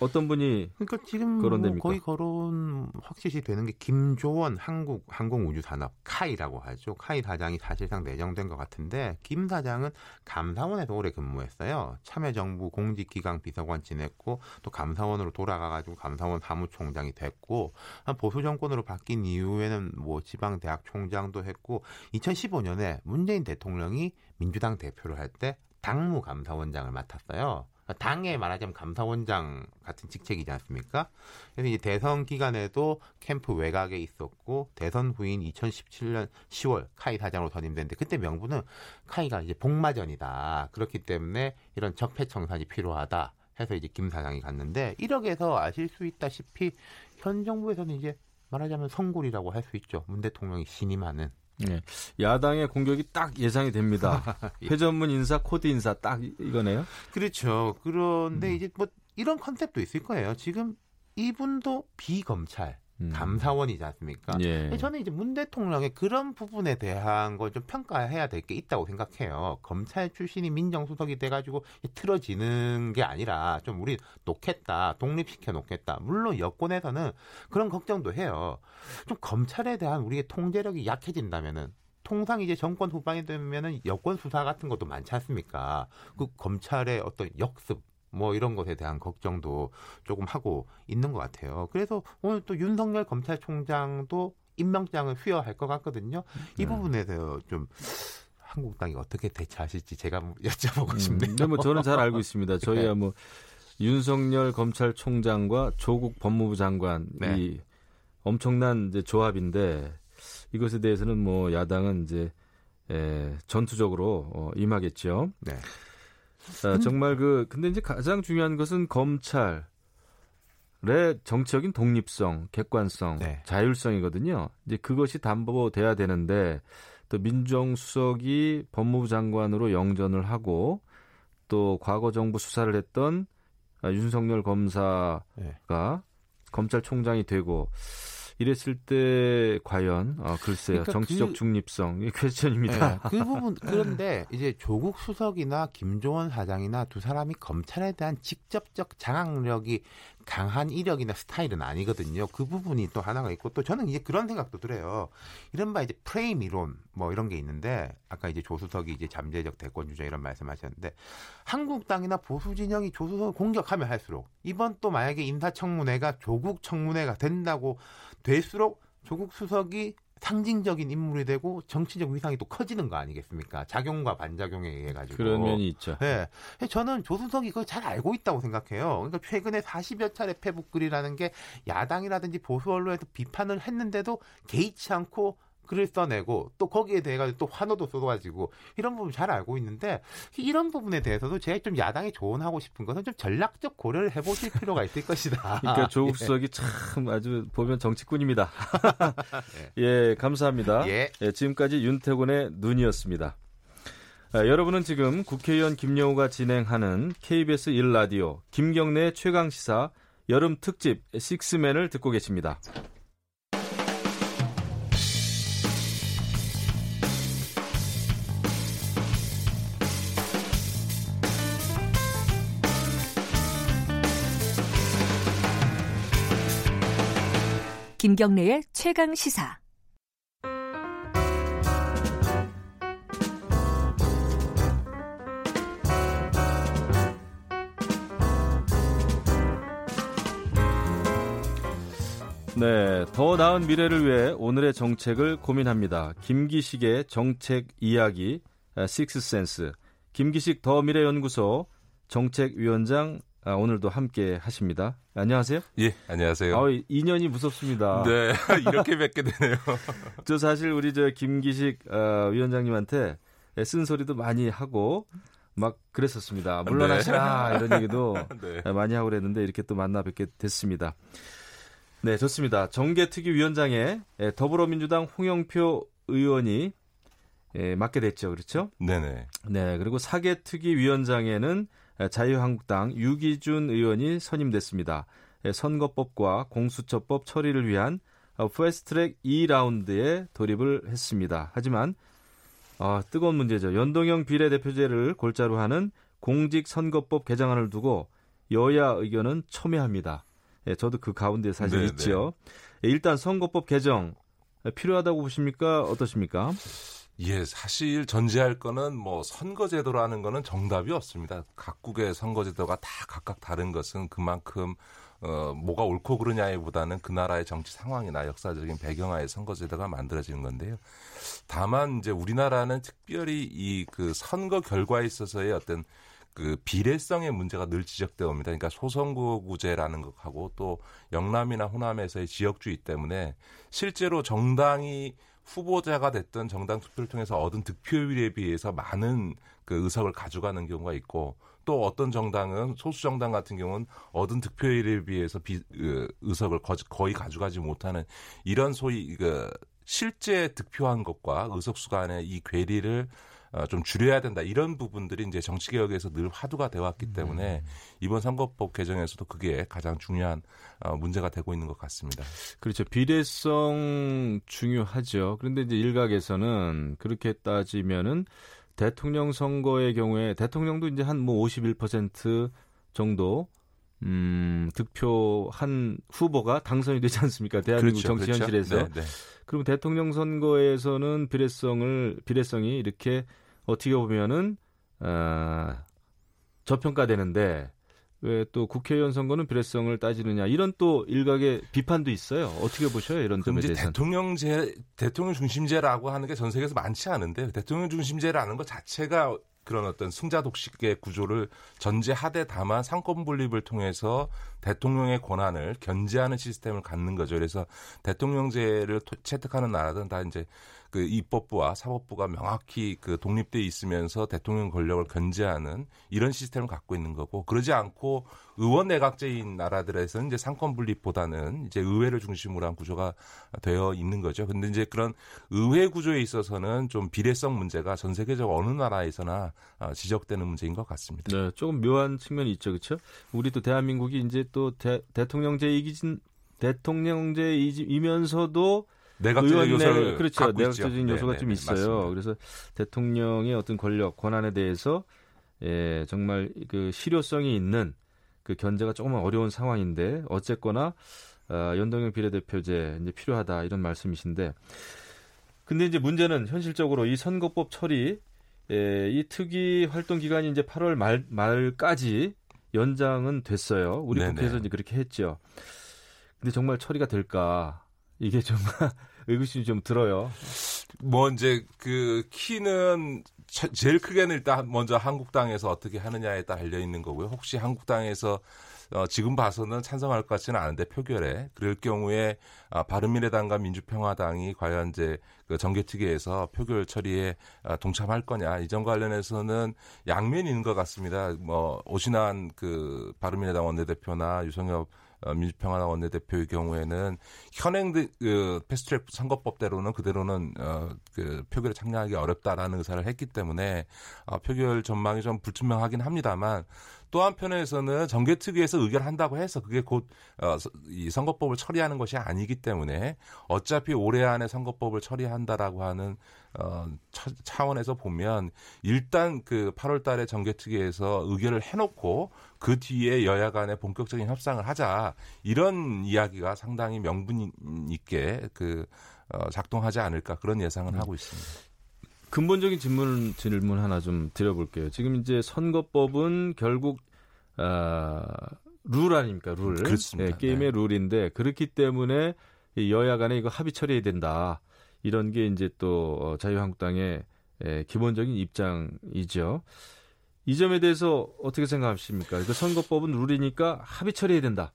어, 떤 분이 그러니까 지금 거론됩니까? 뭐 거의 거론 확실시 되는 게 김조원 한국 항공우주산업 카이라고 하죠. 카이 사장이 사실상 내정된 것 같은데 김 사장은 감사원에서 오래 근무했어요. 참여정부 공직기강 비서관 지냈고 또 감사원으로 돌아가가지고 감사원 사무총장이 됐고 보수 정권으로 바뀐 이후에는 뭐 지방 대학 총장도 했고 2015년에 문재인 대통령이 민주당 대표를 할 때 당무 감사원장을 맡았어요. 당에 말하자면 감사원장 같은 직책이지 않습니까? 그래서 이제 대선 기간에도 캠프 외곽에 있었고 대선 후인 2017년 10월 카이 사장으로 선임됐는데 그때 명분은 카이가 이제 복마전이다. 그렇기 때문에 이런 적폐 청산이 필요하다. 해서 이제 김 사장이 갔는데 1억에서 아실 수 있다시피 현 정부에서는 이제 말하자면 성골이라고 할 수 있죠. 문 대통령이 신임하는 네. 야당의 공격이 딱 예상이 됩니다. 회전문 인사, 코드 인사 딱 이거네요. 그렇죠. 그런데 음. 이제 뭐 이런 컨셉도 있을 거예요. 지금 이분도 비검찰 음. 감사원이지 않습니까? 예. 저는 이제 문 대통령의 그런 부분에 대한 걸 좀 평가해야 될 게 있다고 생각해요. 검찰 출신이 민정수석이 돼가지고 틀어쥐는 게 아니라 좀 우리 놓겠다, 독립시켜 놓겠다. 물론 여권에서는 그런 걱정도 해요. 좀 검찰에 대한 우리의 통제력이 약해진다면은 통상 이제 정권 후반이 되면은 여권 수사 같은 것도 많지 않습니까? 그 검찰의 어떤 역습 뭐 이런 것에 대한 걱정도 조금 하고 있는 것 같아요. 그래서 오늘 또 윤석열 검찰총장도 임명장을 수여할 것 같거든요. 이 네. 부분에 대해서 좀 한국당이 어떻게 대처하실지 제가 여쭤보고 음, 싶네요. 근데 뭐 저는 잘 알고 있습니다. 저희야 네. 뭐 윤석열 검찰총장과 조국 법무부 장관 네. 이 엄청난 이제 조합인데 이것에 대해서는 뭐 야당은 이제 에, 전투적으로 어, 임하겠죠. 네. 자, 정말 그 근데 이제 가장 중요한 것은 검찰 의 정치적인 독립성, 객관성, 네. 자율성이거든요. 이제 그것이 담보돼야 되는데 또 민정수석이 법무부 장관으로 영전을 하고 또 과거 정부 수사를 했던 윤석열 검사가 네. 검찰총장이 되고 이랬을 때 과연 어, 글쎄요 그러니까 정치적 그, 중립성 이 question입니다. 네, 그 부분 그런데 이제 조국 수석이나 김조원 사장이나 두 사람이 검찰에 대한 직접적 장악력이 강한 이력이나 스타일은 아니거든요. 그 부분이 또 하나가 있고 또 저는 이제 그런 생각도 들어요. 이른바 이제 프레임 이론 뭐 이런 게 있는데 아까 이제 조수석이 이제 잠재적 대권 주자 이런 말씀하셨는데 한국당이나 보수 진영이 조수석을 공격하면 할수록 이번 또 만약에 인사청문회가 조국 청문회가 된다고 될수록 조국 수석이 상징적인 인물이 되고 정치적 위상이 또 커지는 거 아니겠습니까? 작용과 반작용에 의해 가지고 그런 면이 있죠. 네, 저는 조순석이 그걸 잘 알고 있다고 생각해요. 그러니까 최근에 40여 차례 페북글이라는 게 야당이라든지 보수 언론에서 비판을 했는데도 개의치 않고 글을 써내고 또 거기에 대해 가지고 또 환호도 쏟아가지고 이런 부분 잘 알고 있는데 이런 부분에 대해서도 제가 좀 야당에 조언하고 싶은 것은 좀 전략적 고려를 해보실 필요가 있을 것이다. 그러니까 조국 수석이 예. 참 아주 보면 정치꾼입니다. 예. 예, 감사합니다. 예. 예, 지금까지 윤태곤의 눈이었습니다. 아, 여러분은 지금 국회의원 김영우가 진행하는 KBS 1라디오 김경래 최강 시사 여름 특집 식스맨을 듣고 계십니다. 김경래의 최강 시사. 네, 더 나은 미래를 위해 오늘의 정책을 고민합니다. 김기식의 정책 이야기 식스센스 김기식 더 미래연구소 정책위원장 아, 오늘도 함께 하십니다. 안녕하세요. 예, 안녕하세요. 아, 인연이 무섭습니다. 네, 이렇게 뵙게 되네요. 저 사실 우리 저 김기식 어, 위원장님한테 쓴소리도 많이 하고 막 그랬었습니다. 물러나시라 네. 이런 얘기도 네. 많이 하고 그랬는데 이렇게 또 만나 뵙게 됐습니다. 네, 좋습니다. 정계특위위원장에 더불어민주당 홍영표 의원이 예, 맡게 됐죠. 그렇죠? 네네. 네, 그리고 사개특위위원장에는 자유한국당 유기준 의원이 선임됐습니다. 예, 선거법과 공수처법 처리를 위한 어, 패스트트랙 2라운드에 돌입을 했습니다. 하지만 어, 뜨거운 문제죠. 연동형 비례대표제를 골자로 하는 공직선거법 개정안을 두고 여야 의견은 첨예합니다. 예, 저도 그 가운데 사실 네, 있죠. 네. 예, 일단 선거법 개정 필요하다고 보십니까? 어떠십니까? 예, 사실 전제할 거는 뭐 선거제도라는 거는 정답이 없습니다. 각국의 선거제도가 다 각각 다른 것은 그만큼 어, 뭐가 옳고 그르냐기보다는 그 나라의 정치 상황이나 역사적인 배경하에 선거제도가 만들어지는 건데요. 다만 이제 우리나라는 특별히 이 그 선거 결과에 있어서의 어떤 그 비례성의 문제가 늘 지적되어 옵니다. 그러니까 소선거구제라는 것하고 또 영남이나 호남에서의 지역주의 때문에 실제로 정당이 후보자가 됐던 정당 투표를 통해서 얻은 득표율에 비해서 많은 그 의석을 가져가는 경우가 있고 또 어떤 정당은 소수 정당 같은 경우는 얻은 득표율에 비해서 비, 그 의석을 거의 가져가지 못하는 이런 소위 그 실제 득표한 것과 의석수 간의 이 괴리를 어, 좀 줄여야 된다 이런 부분들이 이제 정치 개혁에서 늘 화두가 때문에 음. 이번 선거법 개정에서도 그게 가장 중요한 어, 문제가 되고 있는 것 같습니다. 그렇죠. 비례성 중요하죠. 그런데 이제 일각에서는 그렇게 따지면은 대통령 선거의 경우에 대통령도 이제 한 뭐 51% 정도 음, 득표한 후보가 당선이 되지 않습니까? 대한민국 그렇죠, 정치 그렇죠. 현실에서. 네, 네. 그러면 대통령 선거에서는 비례성을 비례성이 이렇게 어떻게 보면은 어, 저평가되는데 왜 또 국회의원 선거는 비례성을 따지느냐 이런 또 일각의 비판도 있어요. 어떻게 보셔요 이런 점에 대해서? 대통령제 대통령 중심제라고 하는 게 전 세계에서 많지 않은데 대통령 중심제라는 것 자체가 그런 어떤 승자 독식의 구조를 전제하되 다만 상권 분립을 통해서 대통령의 권한을 견제하는 시스템을 갖는 거죠. 그래서 대통령제를 채택하는 나라들은 다 이제 그 입법부와 사법부가 명확히 그 독립돼 있으면서 대통령 권력을 견제하는 이런 시스템을 갖고 있는 거고 그러지 않고 의원 내각제인 나라들에서는 이제 상권 분립보다는 이제 의회를 중심으로 한 구조가 되어 있는 거죠. 근데 이제 그런 의회 구조에 있어서는 좀 비례성 문제가 전 세계적 어느 나라에서나 아, 지적되는 문제인 것 같습니다. 네, 조금 묘한 측면이 있죠, 그렇죠? 우리도 대한민국이 이제 또 대, 통령제이기 대통령제이면서도 내각적인 요소를 그렇죠. 내각적인 요소가 네, 좀 네, 있어요. 맞습니다. 그래서 대통령의 어떤 권력 권한에 대해서 예, 정말 그 실효성이 있는 그 견제가 조금 어려운 상황인데 어쨌거나 어, 연동형 비례대표제 이제 필요하다 이런 말씀이신데 근데 이제 문제는 현실적으로 이 선거법 처리 예, 이 특위 활동 기간이 이제 8월 말 말까지 연장은 됐어요. 우리 네네. 국회에서 이제 그렇게 했죠. 근데 정말 처리가 될까? 이게 정말 의구심이 좀 들어요. 뭐 이제 그 키는 제일 크게는 일단 먼저 한국당에서 어떻게 하느냐에 따라 달려 있는 거고요. 혹시 한국당에서 어, 지금 봐서는 찬성할 것 같지는 않은데 표결에 그럴 경우에 아, 바른미래당과 민주평화당이 과연 이제 그 정개특위에서 표결 처리에 아, 동참할 거냐 이 점 관련해서는 있는 것 같습니다. 뭐 오신한 그 바른미래당 원내대표나 유성엽 어, 민주평화당 원내대표의 경우에는 현행 그 패스트트랙 선거법대로는 그대로는 어, 그 표결에 참여하기 어렵다라는 의사를 했기 때문에 어, 표결 전망이 좀 불투명하긴 합니다만 또 한편에서는 정개특위에서 의결한다고 해서 그게 곧 어, 이 선거법을 처리하는 것이 아니기 때문에 어차피 올해 안에 선거법을 처리한다라고 하는 어, 차 원에서 보면 일단 그 8월 달에 정개특위에서 의결을 해놓고 그 뒤에 여야 간에 본격적인 협상을 하자 이런 이야기가 상당히 명분 있게 그 어, 작동하지 않을까 그런 예상은 음. 하고 있습니다. 근본적인 질문 질문 하나 좀 드려볼게요. 지금 이제 선거법은 결국 아, 룰 아닙니까 룰? 그렇습니다. 네, 게임의 네. 룰인데 그렇기 때문에 여야 간에 이거 합의 처리해야 된다. 이런 게 이제 또 어, 자유한국당의 예, 기본적인 입장이죠. 이 점에 대해서 어떻게 생각하십니까? 그 선거법은 룰이니까 합의 처리해야 된다.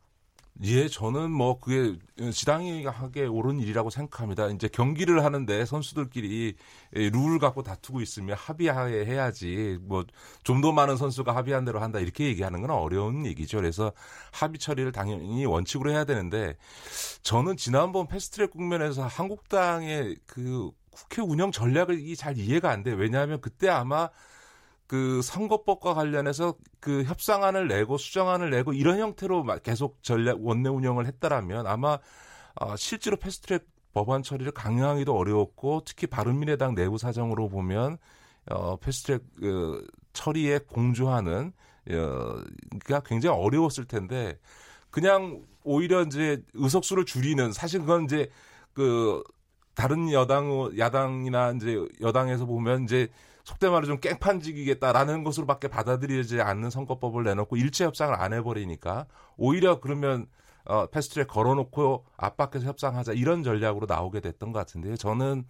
예, 저는 뭐 그게 지당이 하게 옳은 일이라고 생각합니다. 이제 경기를 하는데 선수들끼리 룰을 갖고 다투고 있으면 합의하에 해야지 뭐 좀 더 많은 선수가 합의한 대로 한다 이렇게 얘기하는 건 어려운 얘기죠. 그래서 합의 처리를 당연히 원칙으로 해야 되는데 저는 지난번 패스트트랙 국면에서 한국당의 그 국회 운영 전략이 잘 이해가 안 돼요. 왜냐하면 그때 아마 그 선거법과 관련해서 그 협상안을 내고 수정안을 내고 이런 형태로 계속 전략 원내 운영을 했다라면 아마 어, 실제로 패스트트랙 법안 처리를 강요하기도 어려웠고 특히 바른미래당 내부 사정으로 보면 어, 패스트트랙 그 처리에 공조하는 어가 굉장히 어려웠을 텐데 그냥 오히려 이제 의석수를 줄이는 사실 그건 이제 그 다른 여당 야당이나 이제 여당에서 보면 이제 속된 말로 좀 깽판지기겠다라는 것으로밖에 받아들여지지 않는 선거법을 내놓고 일체 협상을 안 해버리니까 오히려 그러면 어, 패스트트랙 걸어놓고 압박해서 협상하자 이런 전략으로 나오게 됐던 것 같은데요. 저는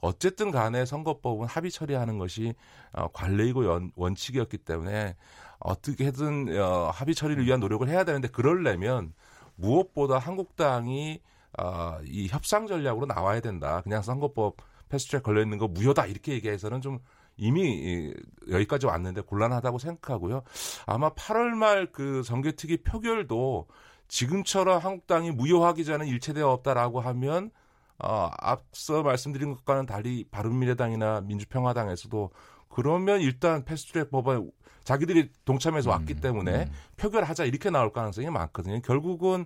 어쨌든 간에 선거법은 합의 처리하는 것이 어, 관례이고 연, 원칙이었기 때문에 어떻게든 어, 합의 처리를 위한 노력을 해야 되는데 그럴려면 무엇보다 한국당이 어, 이 협상 전략으로 나와야 된다. 그냥 선거법 패스트트랙 걸려 있는 거 무효다 이렇게 얘기해서는 좀 이미 여기까지 왔는데 곤란하다고 생각하고요. 아마 8월 말 그 정개특위 표결도 지금처럼 한국당이 무효하기 전에 일체되어 없다라고 하면 어, 앞서 말씀드린 것과는 달리 바른미래당이나 민주평화당에서도 그러면 일단 패스트트랙 법안 자기들이 동참해서 왔기 음, 때문에 음. 표결하자 이렇게 나올 가능성이 많거든요. 결국은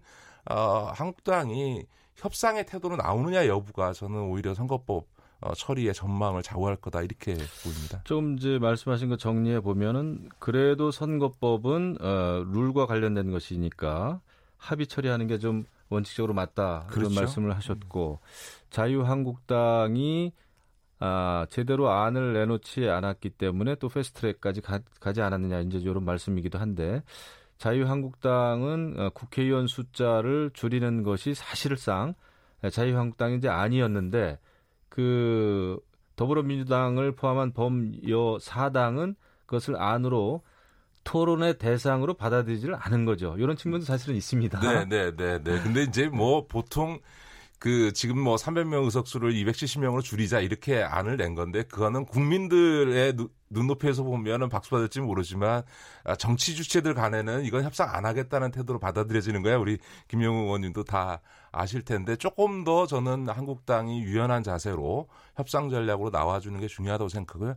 어, 한국당이 협상의 태도로 나오느냐 여부가 저는 오히려 선거법 어, 처리의 전망을 좌우할 거다 이렇게 보입니다. 좀 이제 말씀하신 거 정리해 보면은 그래도 선거법은 어, 룰과 관련된 것이니까 합의 처리하는 게 좀 원칙적으로 맞다 그런 그렇죠? 말씀을 하셨고 자유한국당이 아, 제대로 안을 내놓지 않았기 때문에 또 패스트트랙까지 가, 지 않았느냐 이제 이런 말씀이기도 한데 자유한국당은 어, 국회의원 숫자를 줄이는 것이 사실상 자유한국당이 이제 아니었는데 그 더불어민주당을 포함한 범여 사당은 그것을 안으로 토론의 대상으로 받아들이지를 않은 거죠. 이런 측면도 사실은 있습니다. 네, 네, 네, 네. 근데 이제 뭐 보통 그 지금 뭐 300명 의석수를 270명으로 줄이자 이렇게 안을 낸 건데 그거는 국민들의 눈높이에서 보면은 박수 받을지 모르지만 아, 정치 주체들 간에는 이건 협상 안 하겠다는 태도로 받아들여지는 거야. 우리 김영우 의원님도 다 아실 텐데 조금 더 저는 한국당이 유연한 자세로 협상 전략으로 나와주는 게 중요하다고 생각하고요.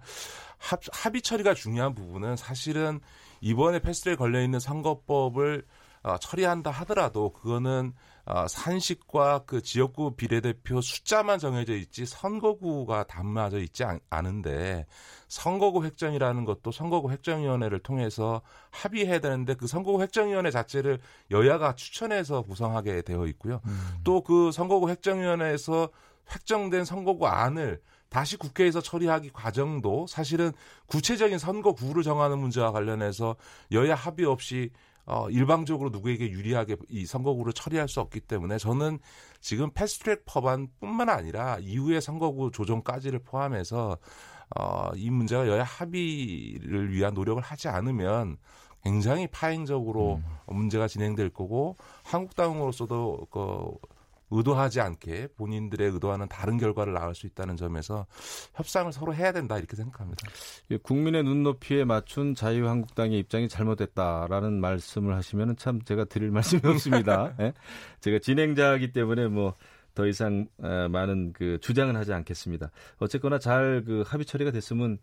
합, 합의 처리가 중요한 부분은 사실은 이번에 패스트에 걸려 있는 선거법을 어, 처리한다 하더라도 그거는 어, 산식과 그 지역구 비례대표 숫자만 정해져 있지 선거구가 담아져 있지 않, 은데 선거구 획정이라는 것도 선거구 획정위원회를 통해서 합의해야 되는데 그 선거구 획정위원회 자체를 여야가 추천해서 구성하게 되어 있고요. 음. 또그 선거구 획정위원회에서 획정된 선거구 안을 다시 국회에서 처리하기 과정도 사실은 구체적인 선거구를 정하는 문제와 관련해서 여야 합의 없이 어, 일방적으로 누구에게 유리하게 이 선거구를 처리할 수 없기 때문에 저는 지금 패스트트랙 법안뿐만 아니라 이후의 선거구 조정까지를 포함해서 어, 이 문제가 여야 합의를 위한 노력을 하지 않으면 굉장히 파행적으로 음. 문제가 진행될 거고 한국당으로서도 그 의도하지 않게 본인들의 의도와는 다른 결과를 낳을 수 있다는 점에서 협상을 서로 해야 된다 이렇게 생각합니다. 국민의 눈높이에 맞춘 자유한국당의 입장이 잘못됐다라는 말씀을 하시면 참 제가 드릴 말씀이 없습니다. 네? 제가 진행자이기 때문에 뭐 더 이상 어, 많은 그 주장은 하지 않겠습니다. 어쨌거나 잘 그 합의 처리가 됐으면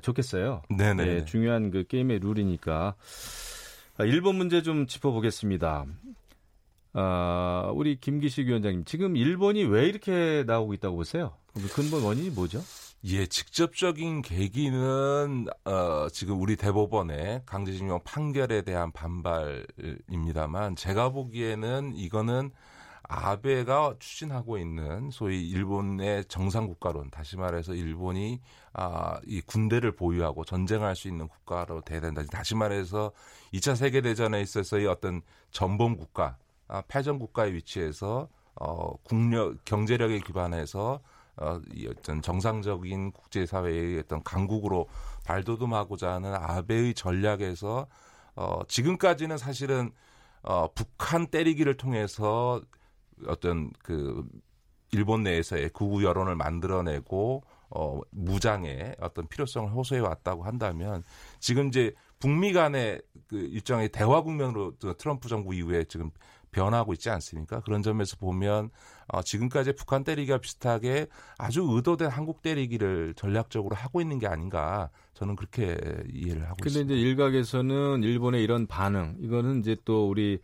좋겠어요. 네네. 네, 중요한 그 게임의 룰이니까. 아, 일본 문제 좀 짚어보겠습니다. 아, 우리 김기식 위원장님, 지금 일본이 왜 이렇게 나오고 있다고 보세요? 그 근본 원인이 뭐죠? 예, 직접적인 계기는 어, 지금 우리 대법원의 강제징용 판결에 대한 반발입니다만 제가 보기에는 이거는 아베가 추진하고 있는 소위 일본의 정상 국가론, 다시 말해서 일본이 아, 이 군대를 보유하고 전쟁할 수 있는 국가로 돼야 된다. 다시 말해서 2차 세계 대전에 있어서의 어떤 전범 국가, 아, 패전 국가의 위치에서 어, 국력 경제력에 기반해서 어, 이 어떤 정상적인 국제사회의 어떤 강국으로 발돋움하고자 하는 아베의 전략에서 어, 지금까지는 사실은 어, 북한 때리기를 통해서 어떤 그 일본 내에서의 구구 여론을 만들어내고 어, 무장의 어떤 필요성을 호소해 왔다고 한다면 지금 이제 북미 간의 그 일정의 대화 국면으로 트럼프 정부 이후에 지금 변하고 있지 않습니까? 그런 점에서 보면 어, 지금까지 북한 때리기와 비슷하게 아주 의도된 한국 때리기를 전략적으로 하고 있는 게 아닌가 저는 그렇게 이해를 하고 근데 있습니다. 근데 이제 일각에서는 일본의 이런 반응 이거는 이제 또 우리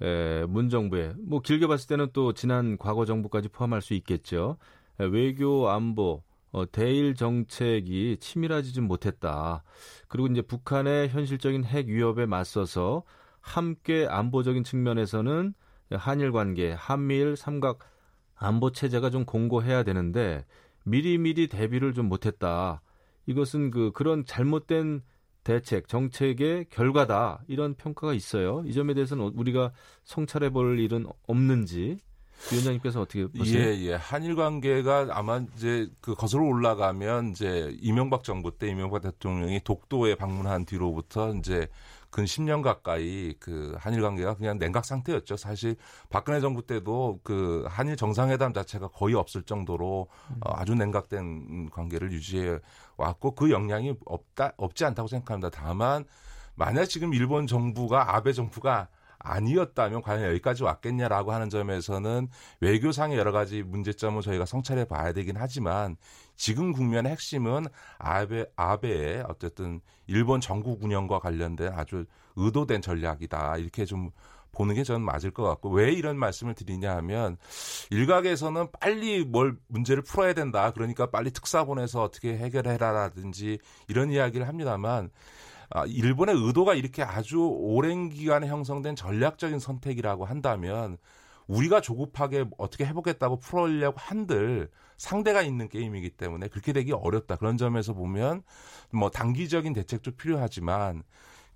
에, 문 정부의 뭐 길게 봤을 때는 또 지난 과거 정부까지 포함할 수 있겠죠. 에, 외교 안보 어, 대일 정책이 치밀하지 좀 못했다. 그리고 이제 북한의 현실적인 핵 위협에 맞서서 함께 안보적인 측면에서는 한일 관계, 한미일 삼각 안보 체제가 좀 공고해야 되는데 미리미리 대비를 좀 못했다. 이것은 그 그런 잘못된 대책, 정책의 결과다. 이런 평가가 있어요. 이 점에 대해서는 우리가 성찰해 볼 일은 없는지 위원장님께서 어떻게 보세요? 예, 예. 한일 관계가 아마 이제 그 거슬러 올라가면 이제 이명박 정부 때 이명박 대통령이 독도에 방문한 뒤로부터 이제 근 10년 가까이 그 한일 관계가 그냥 냉각 상태였죠. 사실 박근혜 정부 때도 그 한일 정상회담 자체가 거의 없을 정도로 음. 어, 아주 냉각된 관계를 유지해 왔고 그 영향이 없다 없지 않다고 생각합니다. 다만 만약 지금 일본 정부가 아베 정부가 아니었다면 과연 여기까지 왔겠냐라고 하는 점에서는 외교상의 여러 가지 문제점을 저희가 성찰해 봐야 되긴 하지만 지금 국면의 핵심은 아베 아베의 어쨌든 일본 전국 운영과 관련된 아주 의도된 전략이다. 이렇게 좀 보는 게 저는 맞을 것 같고 왜 이런 말씀을 드리냐 하면 일각에서는 빨리 뭘 문제를 풀어야 된다. 그러니까 빨리 특사 보내서 어떻게 해결해라라든지 이런 이야기를 합니다만 아, 일본의 의도가 이렇게 아주 오랜 기간에 형성된 전략적인 선택이라고 한다면 우리가 조급하게 어떻게 해보겠다고 풀어려고 한들 상대가 있는 게임이기 때문에 그렇게 되기 어렵다. 그런 점에서 보면 뭐 단기적인 대책도 필요하지만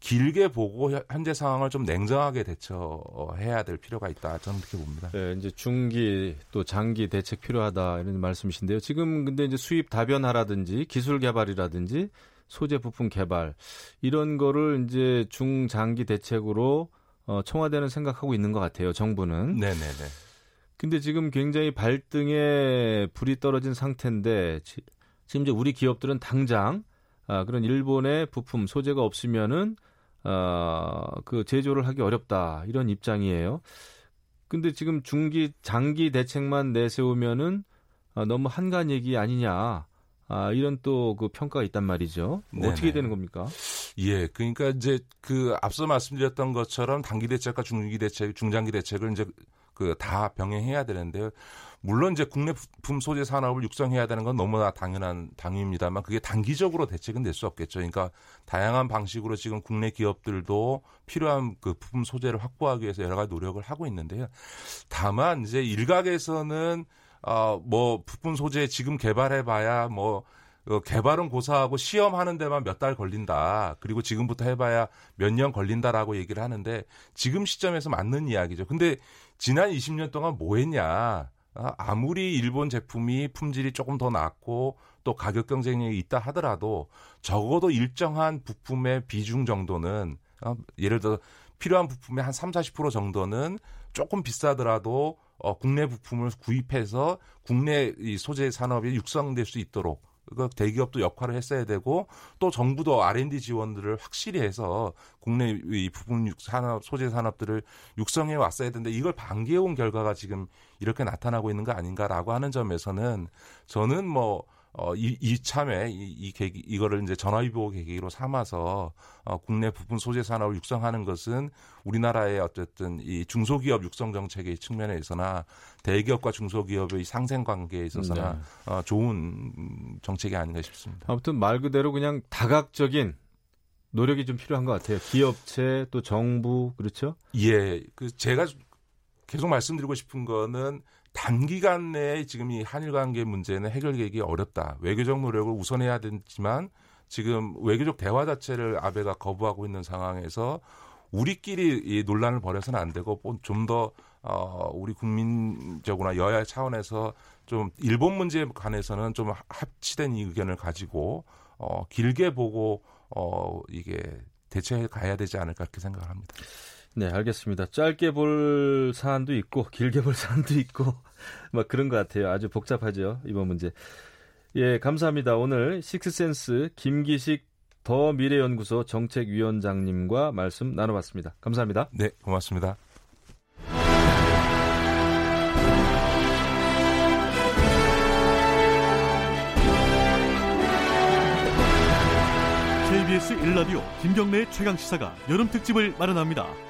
길게 보고 현재 상황을 좀 냉정하게 대처해야 될 필요가 있다. 저는 그렇게 봅니다. 네, 이제 중기 또 장기 대책 필요하다 이런 말씀이신데요. 지금 근데 이제 수입 다변화라든지 기술 개발이라든지 소재 부품 개발 이런 거를 이제 중장기 대책으로 어, 청와대는 생각하고 있는 것 같아요. 정부는. 네네네. 근데 지금 굉장히 발등에 불이 떨어진 상태인데 지, 금 이제 우리 기업들은 당장 아, 그런 일본의 부품 소재가 없으면은 어, 그 제조를 하기 어렵다 이런 입장이에요. 근데 지금 중기 장기 대책만 내세우면은 아, 너무 한간 얘기 아니냐. 아, 이런 또 그 평가가 있단 말이죠. 뭐 어떻게 되는 겁니까? 예, 그러니까 이제 그 앞서 말씀드렸던 것처럼 단기 대책과 중기 대책, 중장기 대책을 이제 그 다 병행해야 되는데요. 물론 이제 국내 부품 소재 산업을 육성해야 되는 건 너무나 당연한 당위입니다만 그게 단기적으로 대책은 될 수 없겠죠. 그러니까 다양한 방식으로 지금 국내 기업들도 필요한 그 부품 소재를 확보하기 위해서 여러 가지 노력을 하고 있는데요. 다만 이제 일각에서는 어, 뭐 부품 소재 지금 개발해봐야 뭐 어, 개발은 고사하고 시험하는 데만 몇 달 걸린다. 그리고 지금부터 해봐야 몇 년 걸린다라고 얘기를 하는데 지금 시점에서 맞는 이야기죠. 근데 지난 20년 동안 뭐 했냐. 아, 아무리 일본 제품이 품질이 조금 더 낮고 또 가격 경쟁력이 있다 하더라도 적어도 일정한 부품의 비중 정도는 어, 예를 들어 필요한 부품의 한 3, 40% 정도는 조금 비싸더라도 어, 국내 부품을 구입해서 국내 이 소재 산업이 육성될 수 있도록 그 대기업도 역할을 했어야 되고 또 정부도 R&D 지원들을 확실히 해서 국내 이 부분 산업 소재 산업들을 육성해 왔어야 되는데 이걸 방기해 온 결과가 지금 이렇게 나타나고 있는 거 아닌가라고 하는 점에서는 저는 뭐 어, 이, 이참에 이, 이 계기, 이거를 이제 전화위보 계기로 삼아서 어, 국내 부품 소재 산업을 육성하는 것은 우리나라의 어쨌든 이 중소기업 육성 정책의 측면에 있어나 대기업과 중소기업의 상생 관계에 있어서나 네. 어, 좋은 정책이 아닌가 싶습니다. 아무튼 말 그대로 그냥 다각적인 노력이 좀 필요한 것 같아요. 기업체 또 정부 그렇죠? 예, 그 제가 계속 말씀드리고 싶은 거는 단기간 내에 지금 이 한일 관계 문제는 해결되기 어렵다. 외교적 노력을 우선해야 되지만 지금 외교적 대화 자체를 아베가 거부하고 있는 상황에서 우리끼리 이 논란을 벌여서는 안 되고 좀 더 어, 우리 국민적으로나 여야 차원에서 좀 일본 문제에 관해서는 좀 합치된 의견을 가지고 어, 길게 보고 어, 이게 대처해 가야 되지 않을까 그렇게 생각을 합니다. 네, 알겠습니다. 짧게 볼 사안도 있고 길게 볼 사안도 있고 막 그런 것 같아요. 아주 복잡하죠 이번 문제. 예, 감사합니다. 오늘 식스센스 김기식 더 미래연구소 정책위원장님과 말씀 나눠봤습니다. 감사합니다. 네, 고맙습니다. KBS 1라디오 김경래의 최강 시사가 여름 특집을 마련합니다.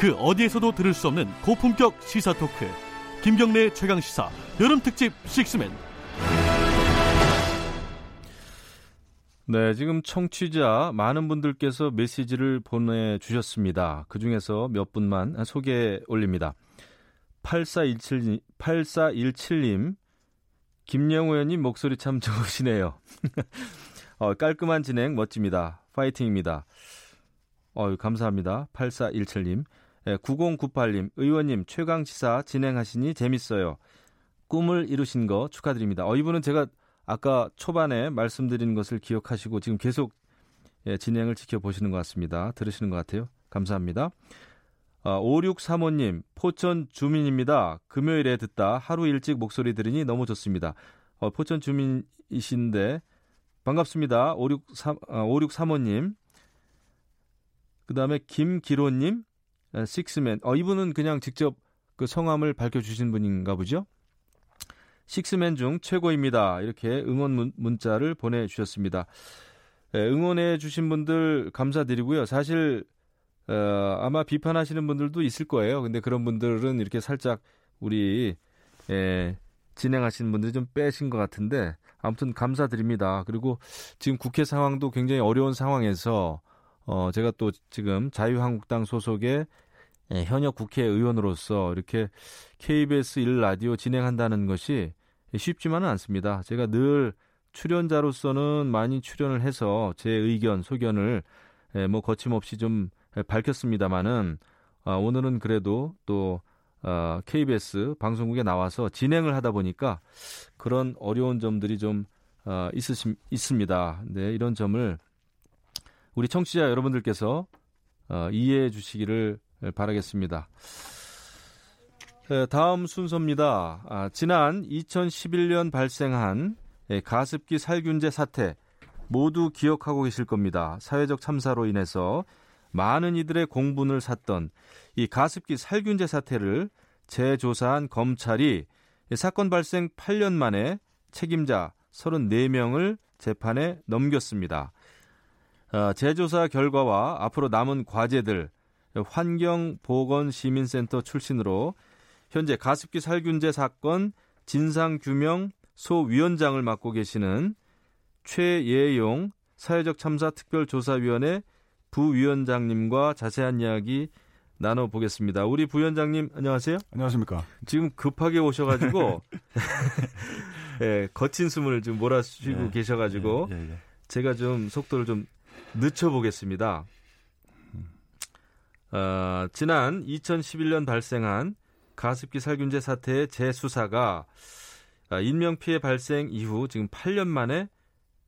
그 어디에서도 들을 수 없는 고품격 시사 토크 김경래 최강 시사 여름 특집 식스맨. 네, 지금 청취자 많은 분들께서 메시지를 보내주셨습니다. 그 중에서 몇 분만 소개 올립니다. 8417, 8417님, 김영우 의원님 목소리 참 좋으시네요. 어, 깔끔한 진행 멋집니다. 파이팅입니다. 어, 감사합니다. 8417님. 9098님, 예, 의원님, 최강시사 진행하시니 재밌어요. 꿈을 이루신 거 축하드립니다. 어, 이분은 제가 아까 초반에 말씀드린 것을 기억하시고 지금 계속 예, 진행을 지켜보시는 것 같습니다. 들으시는 것 같아요. 감사합니다. 아, 5635님, 포천 주민입니다. 금요일에 듣다 하루 일찍 목소리 들으니 너무 좋습니다. 어, 포천 주민이신데 반갑습니다. 563, 아, 5635님. 그 다음에 김기로님, 식스맨. 어, 이분은 그냥 직접 그 성함을 밝혀주신 분인가 보죠? 식스맨 중 최고입니다. 이렇게 응원 문, 자를 보내주셨습니다. 예, 응원해 주신 분들 감사드리고요. 사실 어, 아마 비판하시는 분들도 있을 거예요. 근데 그런 분들은 이렇게 살짝 우리 예, 진행하시는 분들이 좀 빼신 것 같은데 아무튼 감사드립니다. 그리고 지금 국회 상황도 굉장히 어려운 상황에서 어, 제가 또 지금 자유한국당 소속의 예, 현역 국회의원으로서 이렇게 KBS 1라디오 진행한다는 것이 쉽지만은 않습니다. 제가 늘 출연자로서는 많이 출연을 해서 제 의견, 소견을 예, 뭐 거침없이 좀 밝혔습니다만은 아, 오늘은 그래도 또 어, KBS 방송국에 나와서 진행을 하다 보니까 그런 어려운 점들이 좀 어, 있으심, 있습니다. 네, 이런 점을 우리 청취자 여러분들께서 어, 이해해 주시기를 바라겠습니다. 다음 순서입니다. 아, 지난 2011년 발생한 예, 가습기 살균제 사태 모두 기억하고 계실 겁니다. 사회적 참사로 인해서 많은 이들의 공분을 샀던 이 가습기 살균제 사태를 재조사한 검찰이 사건 발생 8년 만에 책임자 34명을 재판에 넘겼습니다. 어, 재조사 결과와 앞으로 남은 과제들 환경보건시민센터 출신으로 현재 가습기 살균제 사건 진상규명 소위원장을 맡고 계시는 최예용 사회적 참사 특별조사위원회 부위원장님과 자세한 이야기 나눠보겠습니다. 우리 부위원장님 안녕하세요. 안녕하십니까. 지금 급하게 오셔가지고 예, 거친 숨을 좀 몰아쉬고 예, 계셔가지고 예, 예, 예. 제가 좀 속도를 좀 늦춰보겠습니다. 어, 지난 2011년 발생한 가습기 살균제 사태의 재수사가 아, 인명피해 발생 이후 지금 8년 만에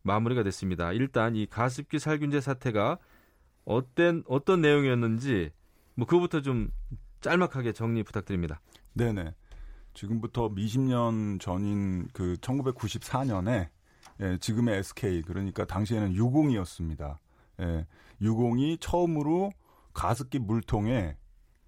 마무리가 됐습니다. 일단 이 가습기 살균제 사태가 어떤 어떤 내용이었는지 뭐 그거부터 좀 짤막하게 정리 부탁드립니다. 네네. 지금부터 20년 전인 그 1994년에 예, 지금의 SK 그러니까 당시에는 유공이었습니다. 예, 유공이 처음으로 가습기 물통에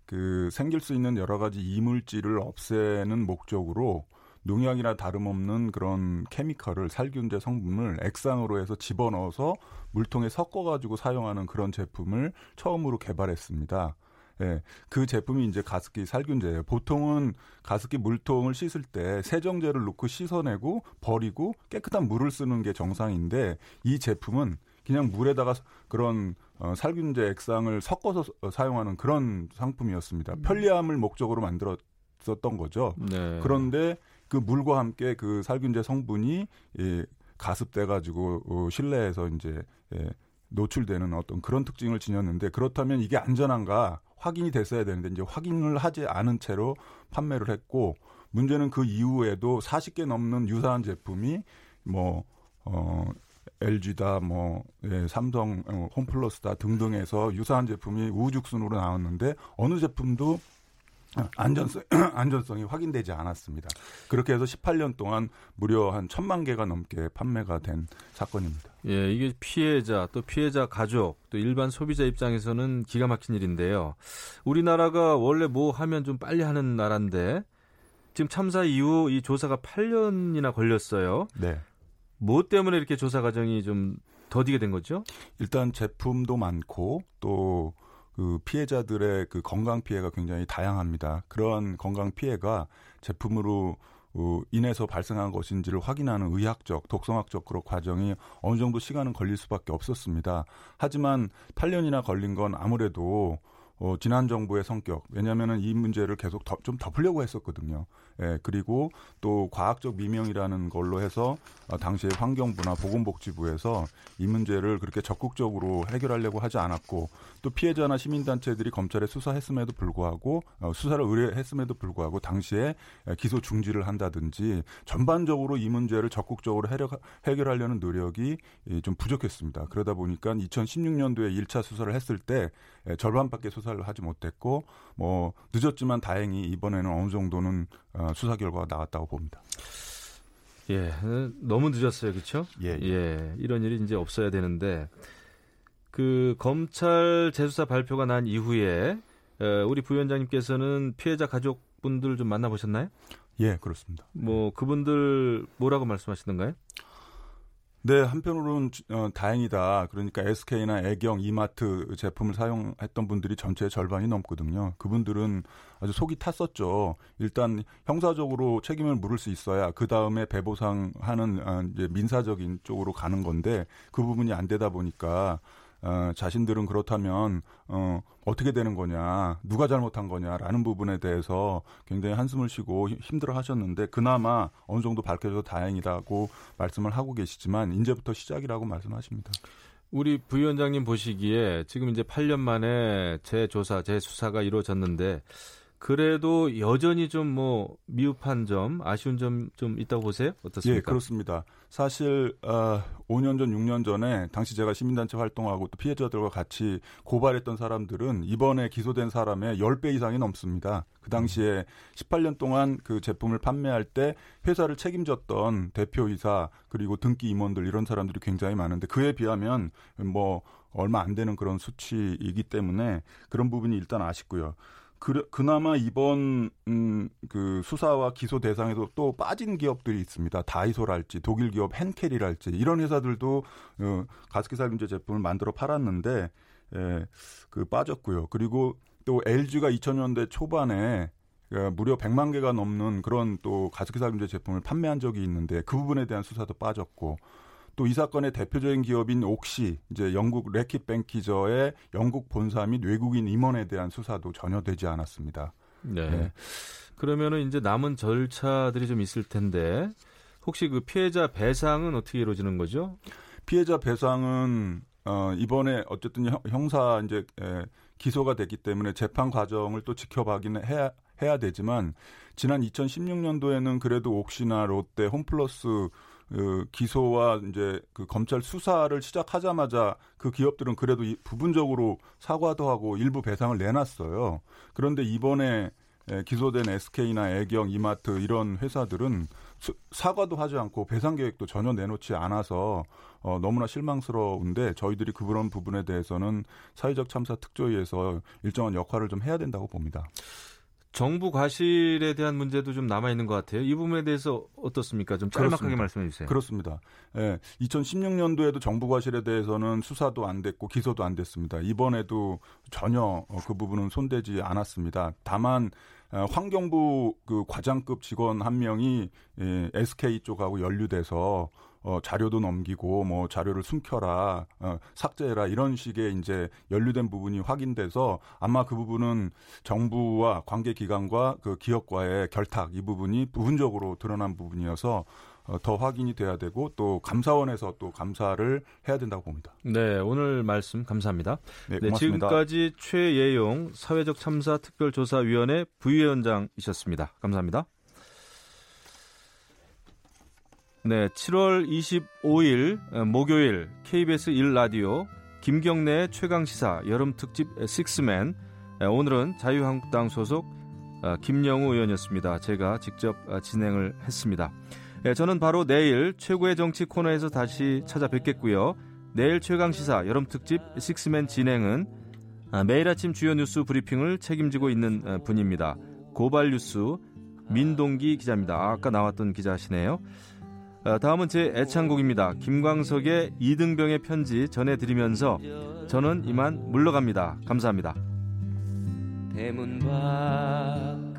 그 생길 수 있는 여러 가지 이물질을 없애는 목적으로 농약이나 다름없는 그런 케미컬을 살균제 성분을 액상으로 해서 집어넣어서 물통에 섞어가지고 사용하는 그런 제품을 처음으로 개발했습니다. 예, 그 제품이 이제 가습기 살균제예요. 보통은 가습기 물통을 씻을 때 세정제를 넣고 씻어내고 버리고 깨끗한 물을 쓰는 게 정상인데 이 제품은 그냥 물에다가 그런 어, 살균제 액상을 섞어서 사용하는 그런 상품이었습니다. 음. 편리함을 목적으로 만들었었던 거죠. 네. 그런데 그 물과 함께 그 살균제 성분이 예, 가습돼 가지고 어, 실내에서 이제 예, 노출되는 어떤 그런 특징을 지녔는데 그렇다면 이게 안전한가 확인이 됐어야 되는데 이제 확인을 하지 않은 채로 판매를 했고 문제는 그 이후에도 40개 넘는 유사한 제품이 뭐 어, LG다, 뭐 예, 삼성, 어, 홈플러스다 등등에서 유사한 제품이 우후죽순으로 나왔는데 어느 제품도 안전성, 안전성이 확인되지 않았습니다. 그렇게 해서 18년 동안 무려 한 천만 개가 넘게 판매가 된 사건입니다. 예, 이게 피해자, 또 피해자 가족, 또 일반 소비자 입장에서는 기가 막힌 일인데요. 우리나라가 원래 뭐 하면 좀 빨리 하는 나라인데 지금 참사 이후 이 조사가 8년이나 걸렸어요. 네. 뭐 때문에 이렇게 조사 과정이 좀 더디게 된 거죠? 일단 제품도 많고 또 그 피해자들의 그 건강 피해가 굉장히 다양합니다. 그런 건강 피해가 제품으로 어, 인해서 발생한 것인지를 확인하는 의학적, 독성학적 그런 과정이 어느 정도 시간은 걸릴 수밖에 없었습니다. 하지만 8년이나 걸린 건 아무래도 어, 지난 정부의 성격. 왜냐하면은 이 문제를 계속 더, 좀 덮으려고 했었거든요. 예, 그리고 또 과학적 미명이라는 걸로 해서 어, 당시에 환경부나 보건복지부에서 이 문제를 그렇게 적극적으로 해결하려고 하지 않았고 또 피해자나 시민단체들이 검찰에 수사했음에도 불구하고 어, 수사를 의뢰했음에도 불구하고 당시에 기소 중지를 한다든지 전반적으로 이 문제를 적극적으로 해결, 해결하려는 노력이 좀 부족했습니다. 그러다 보니까 2016년도에 1차 수사를 했을 때 절반밖에 수사를 하지 못했고 뭐 늦었지만 다행히 이번에는 어느 정도는 어, 수사 결과가 나왔다고 봅니다. 예, 너무 늦었어요, 그렇죠? 예, 예, 예. 이런 일이 이제 없어야 되는데 그 검찰 재수사 발표가 난 이후에 우리 부위원장님께서는 피해자 가족분들 좀 만나보셨나요? 예, 그렇습니다. 뭐 그분들 뭐라고 말씀하시던가요? 네, 한편으로는 어, 다행이다. 그러니까 SK나 애경, 이마트 제품을 사용했던 분들이 전체의 절반이 넘거든요. 그분들은 아주 속이 탔었죠. 일단 형사적으로 책임을 물을 수 있어야 그 다음에 배보상하는 어, 이제 민사적인 쪽으로 가는 건데 그 부분이 안 되다 보니까 어, 자신들은 그렇다면 어, 어떻게 되는 거냐, 누가 잘못한 거냐라는 부분에 대해서 굉장히 한숨을 쉬고 힘들어 하셨는데 그나마 어느 정도 밝혀져서 다행이라고 말씀을 하고 계시지만 이제부터 시작이라고 말씀하십니다. 우리 부위원장님 보시기에 지금 이제 8년 만에 재조사, 재수사가 이루어졌는데 그래도 여전히 좀 뭐 미흡한 점, 아쉬운 점 좀 있다고 보세요? 어떻습니까? 예, 그렇습니다. 사실 어, 5년 전, 6년 전에 당시 제가 시민단체 활동하고 또 피해자들과 같이 고발했던 사람들은 이번에 기소된 사람의 10배 이상이 넘습니다. 그 당시에 18년 동안 그 제품을 판매할 때 회사를 책임졌던 대표이사 그리고 등기 임원들 이런 사람들이 굉장히 많은데 그에 비하면 뭐 얼마 안 되는 그런 수치이기 때문에 그런 부분이 일단 아쉽고요. 그, 그나마 이번 음, 그 수사와 기소 대상에도 또 빠진 기업들이 있습니다. 다이소랄지 독일 기업 헨켈이랄지 이런 회사들도 어, 가습기 살균제 제품을 만들어 팔았는데 예, 그 빠졌고요. 그리고 또 LG가 2000년대 초반에 그 무려 100만 개가 넘는 그런 또 가습기 살균제 제품을 판매한 적이 있는데 그 부분에 대한 수사도 빠졌고 또 이 사건의 대표적인 기업인 옥시 이제 영국 레킷 뱅키저의 영국 본사 및 외국인 임원에 대한 수사도 전혀 되지 않았습니다. 네. 네. 그러면은 이제 남은 절차들이 좀 있을 텐데 혹시 그 피해자 배상은 어떻게 이루어지는 거죠? 피해자 배상은 어 이번에 어쨌든 형사 이제 에, 기소가 됐기 때문에 재판 과정을 또 지켜봐기는 해야 해야 되지만 지난 2016년도에는 그래도 옥시나 롯데, 홈플러스 그 기소와 이제 그 검찰 수사를 시작하자마자 그 기업들은 그래도 부분적으로 사과도 하고 일부 배상을 내놨어요. 그런데 이번에 기소된 SK나 애경, 이마트 이런 회사들은 사과도 하지 않고 배상 계획도 전혀 내놓지 않아서 어, 너무나 실망스러운데 저희들이 그런 부분에 대해서는 사회적 참사 특조위에서 일정한 역할을 좀 해야 된다고 봅니다. 정부 과실에 대한 문제도 좀 남아 있는 것 같아요. 이 부분에 대해서 어떻습니까? 좀 짤막하게. 말씀해 주세요. 그렇습니다. 예, 2016년도에도 정부 과실에 대해서는 수사도 안 됐고 기소도 안 됐습니다. 이번에도 전혀 어, 그 부분은 손대지 않았습니다. 다만 어, 환경부 그 과장급 직원 한 명이 예, SK 쪽하고 연루돼서 어, 자료도 넘기고 뭐 자료를 숨겨라, 어, 삭제해라 이런 식의 이제 연루된 부분이 확인돼서 아마 그 부분은 정부와 관계 기관과 그 기업과의 결탁 이 부분이 부분적으로 드러난 부분이어서 어, 더 확인이 돼야 되고 또 감사원에서 또 감사를 해야 된다고 봅니다. 네, 오늘 말씀 감사합니다. 네, 네 지금까지 최예용 사회적 참사 특별조사위원회 부위원장이셨습니다. 감사합니다. 네, 7월 25일 어, 목요일 KBS 1라디오 김경래 최강 시사 여름 특집 식스맨 오늘은 자유한국당 소속 어, 김영우 의원이었습니다. 제가 직접 어, 진행을 했습니다. 저는 바로 내일 최고의 정치 코너에서 다시 찾아뵙겠고요. 내일 최강 시사 여름 특집 식스맨 진행은 매일 아침 주요 뉴스 브리핑을 책임지고 있는 분입니다. 고발 뉴스 민동기 기자입니다. 아까 나왔던 기자시네요. 어, 다음은 제 애창곡입니다. 김광석의 이등병의 편지 전해드리면서 저는 이만 물러갑니다. 감사합니다. 대문 밖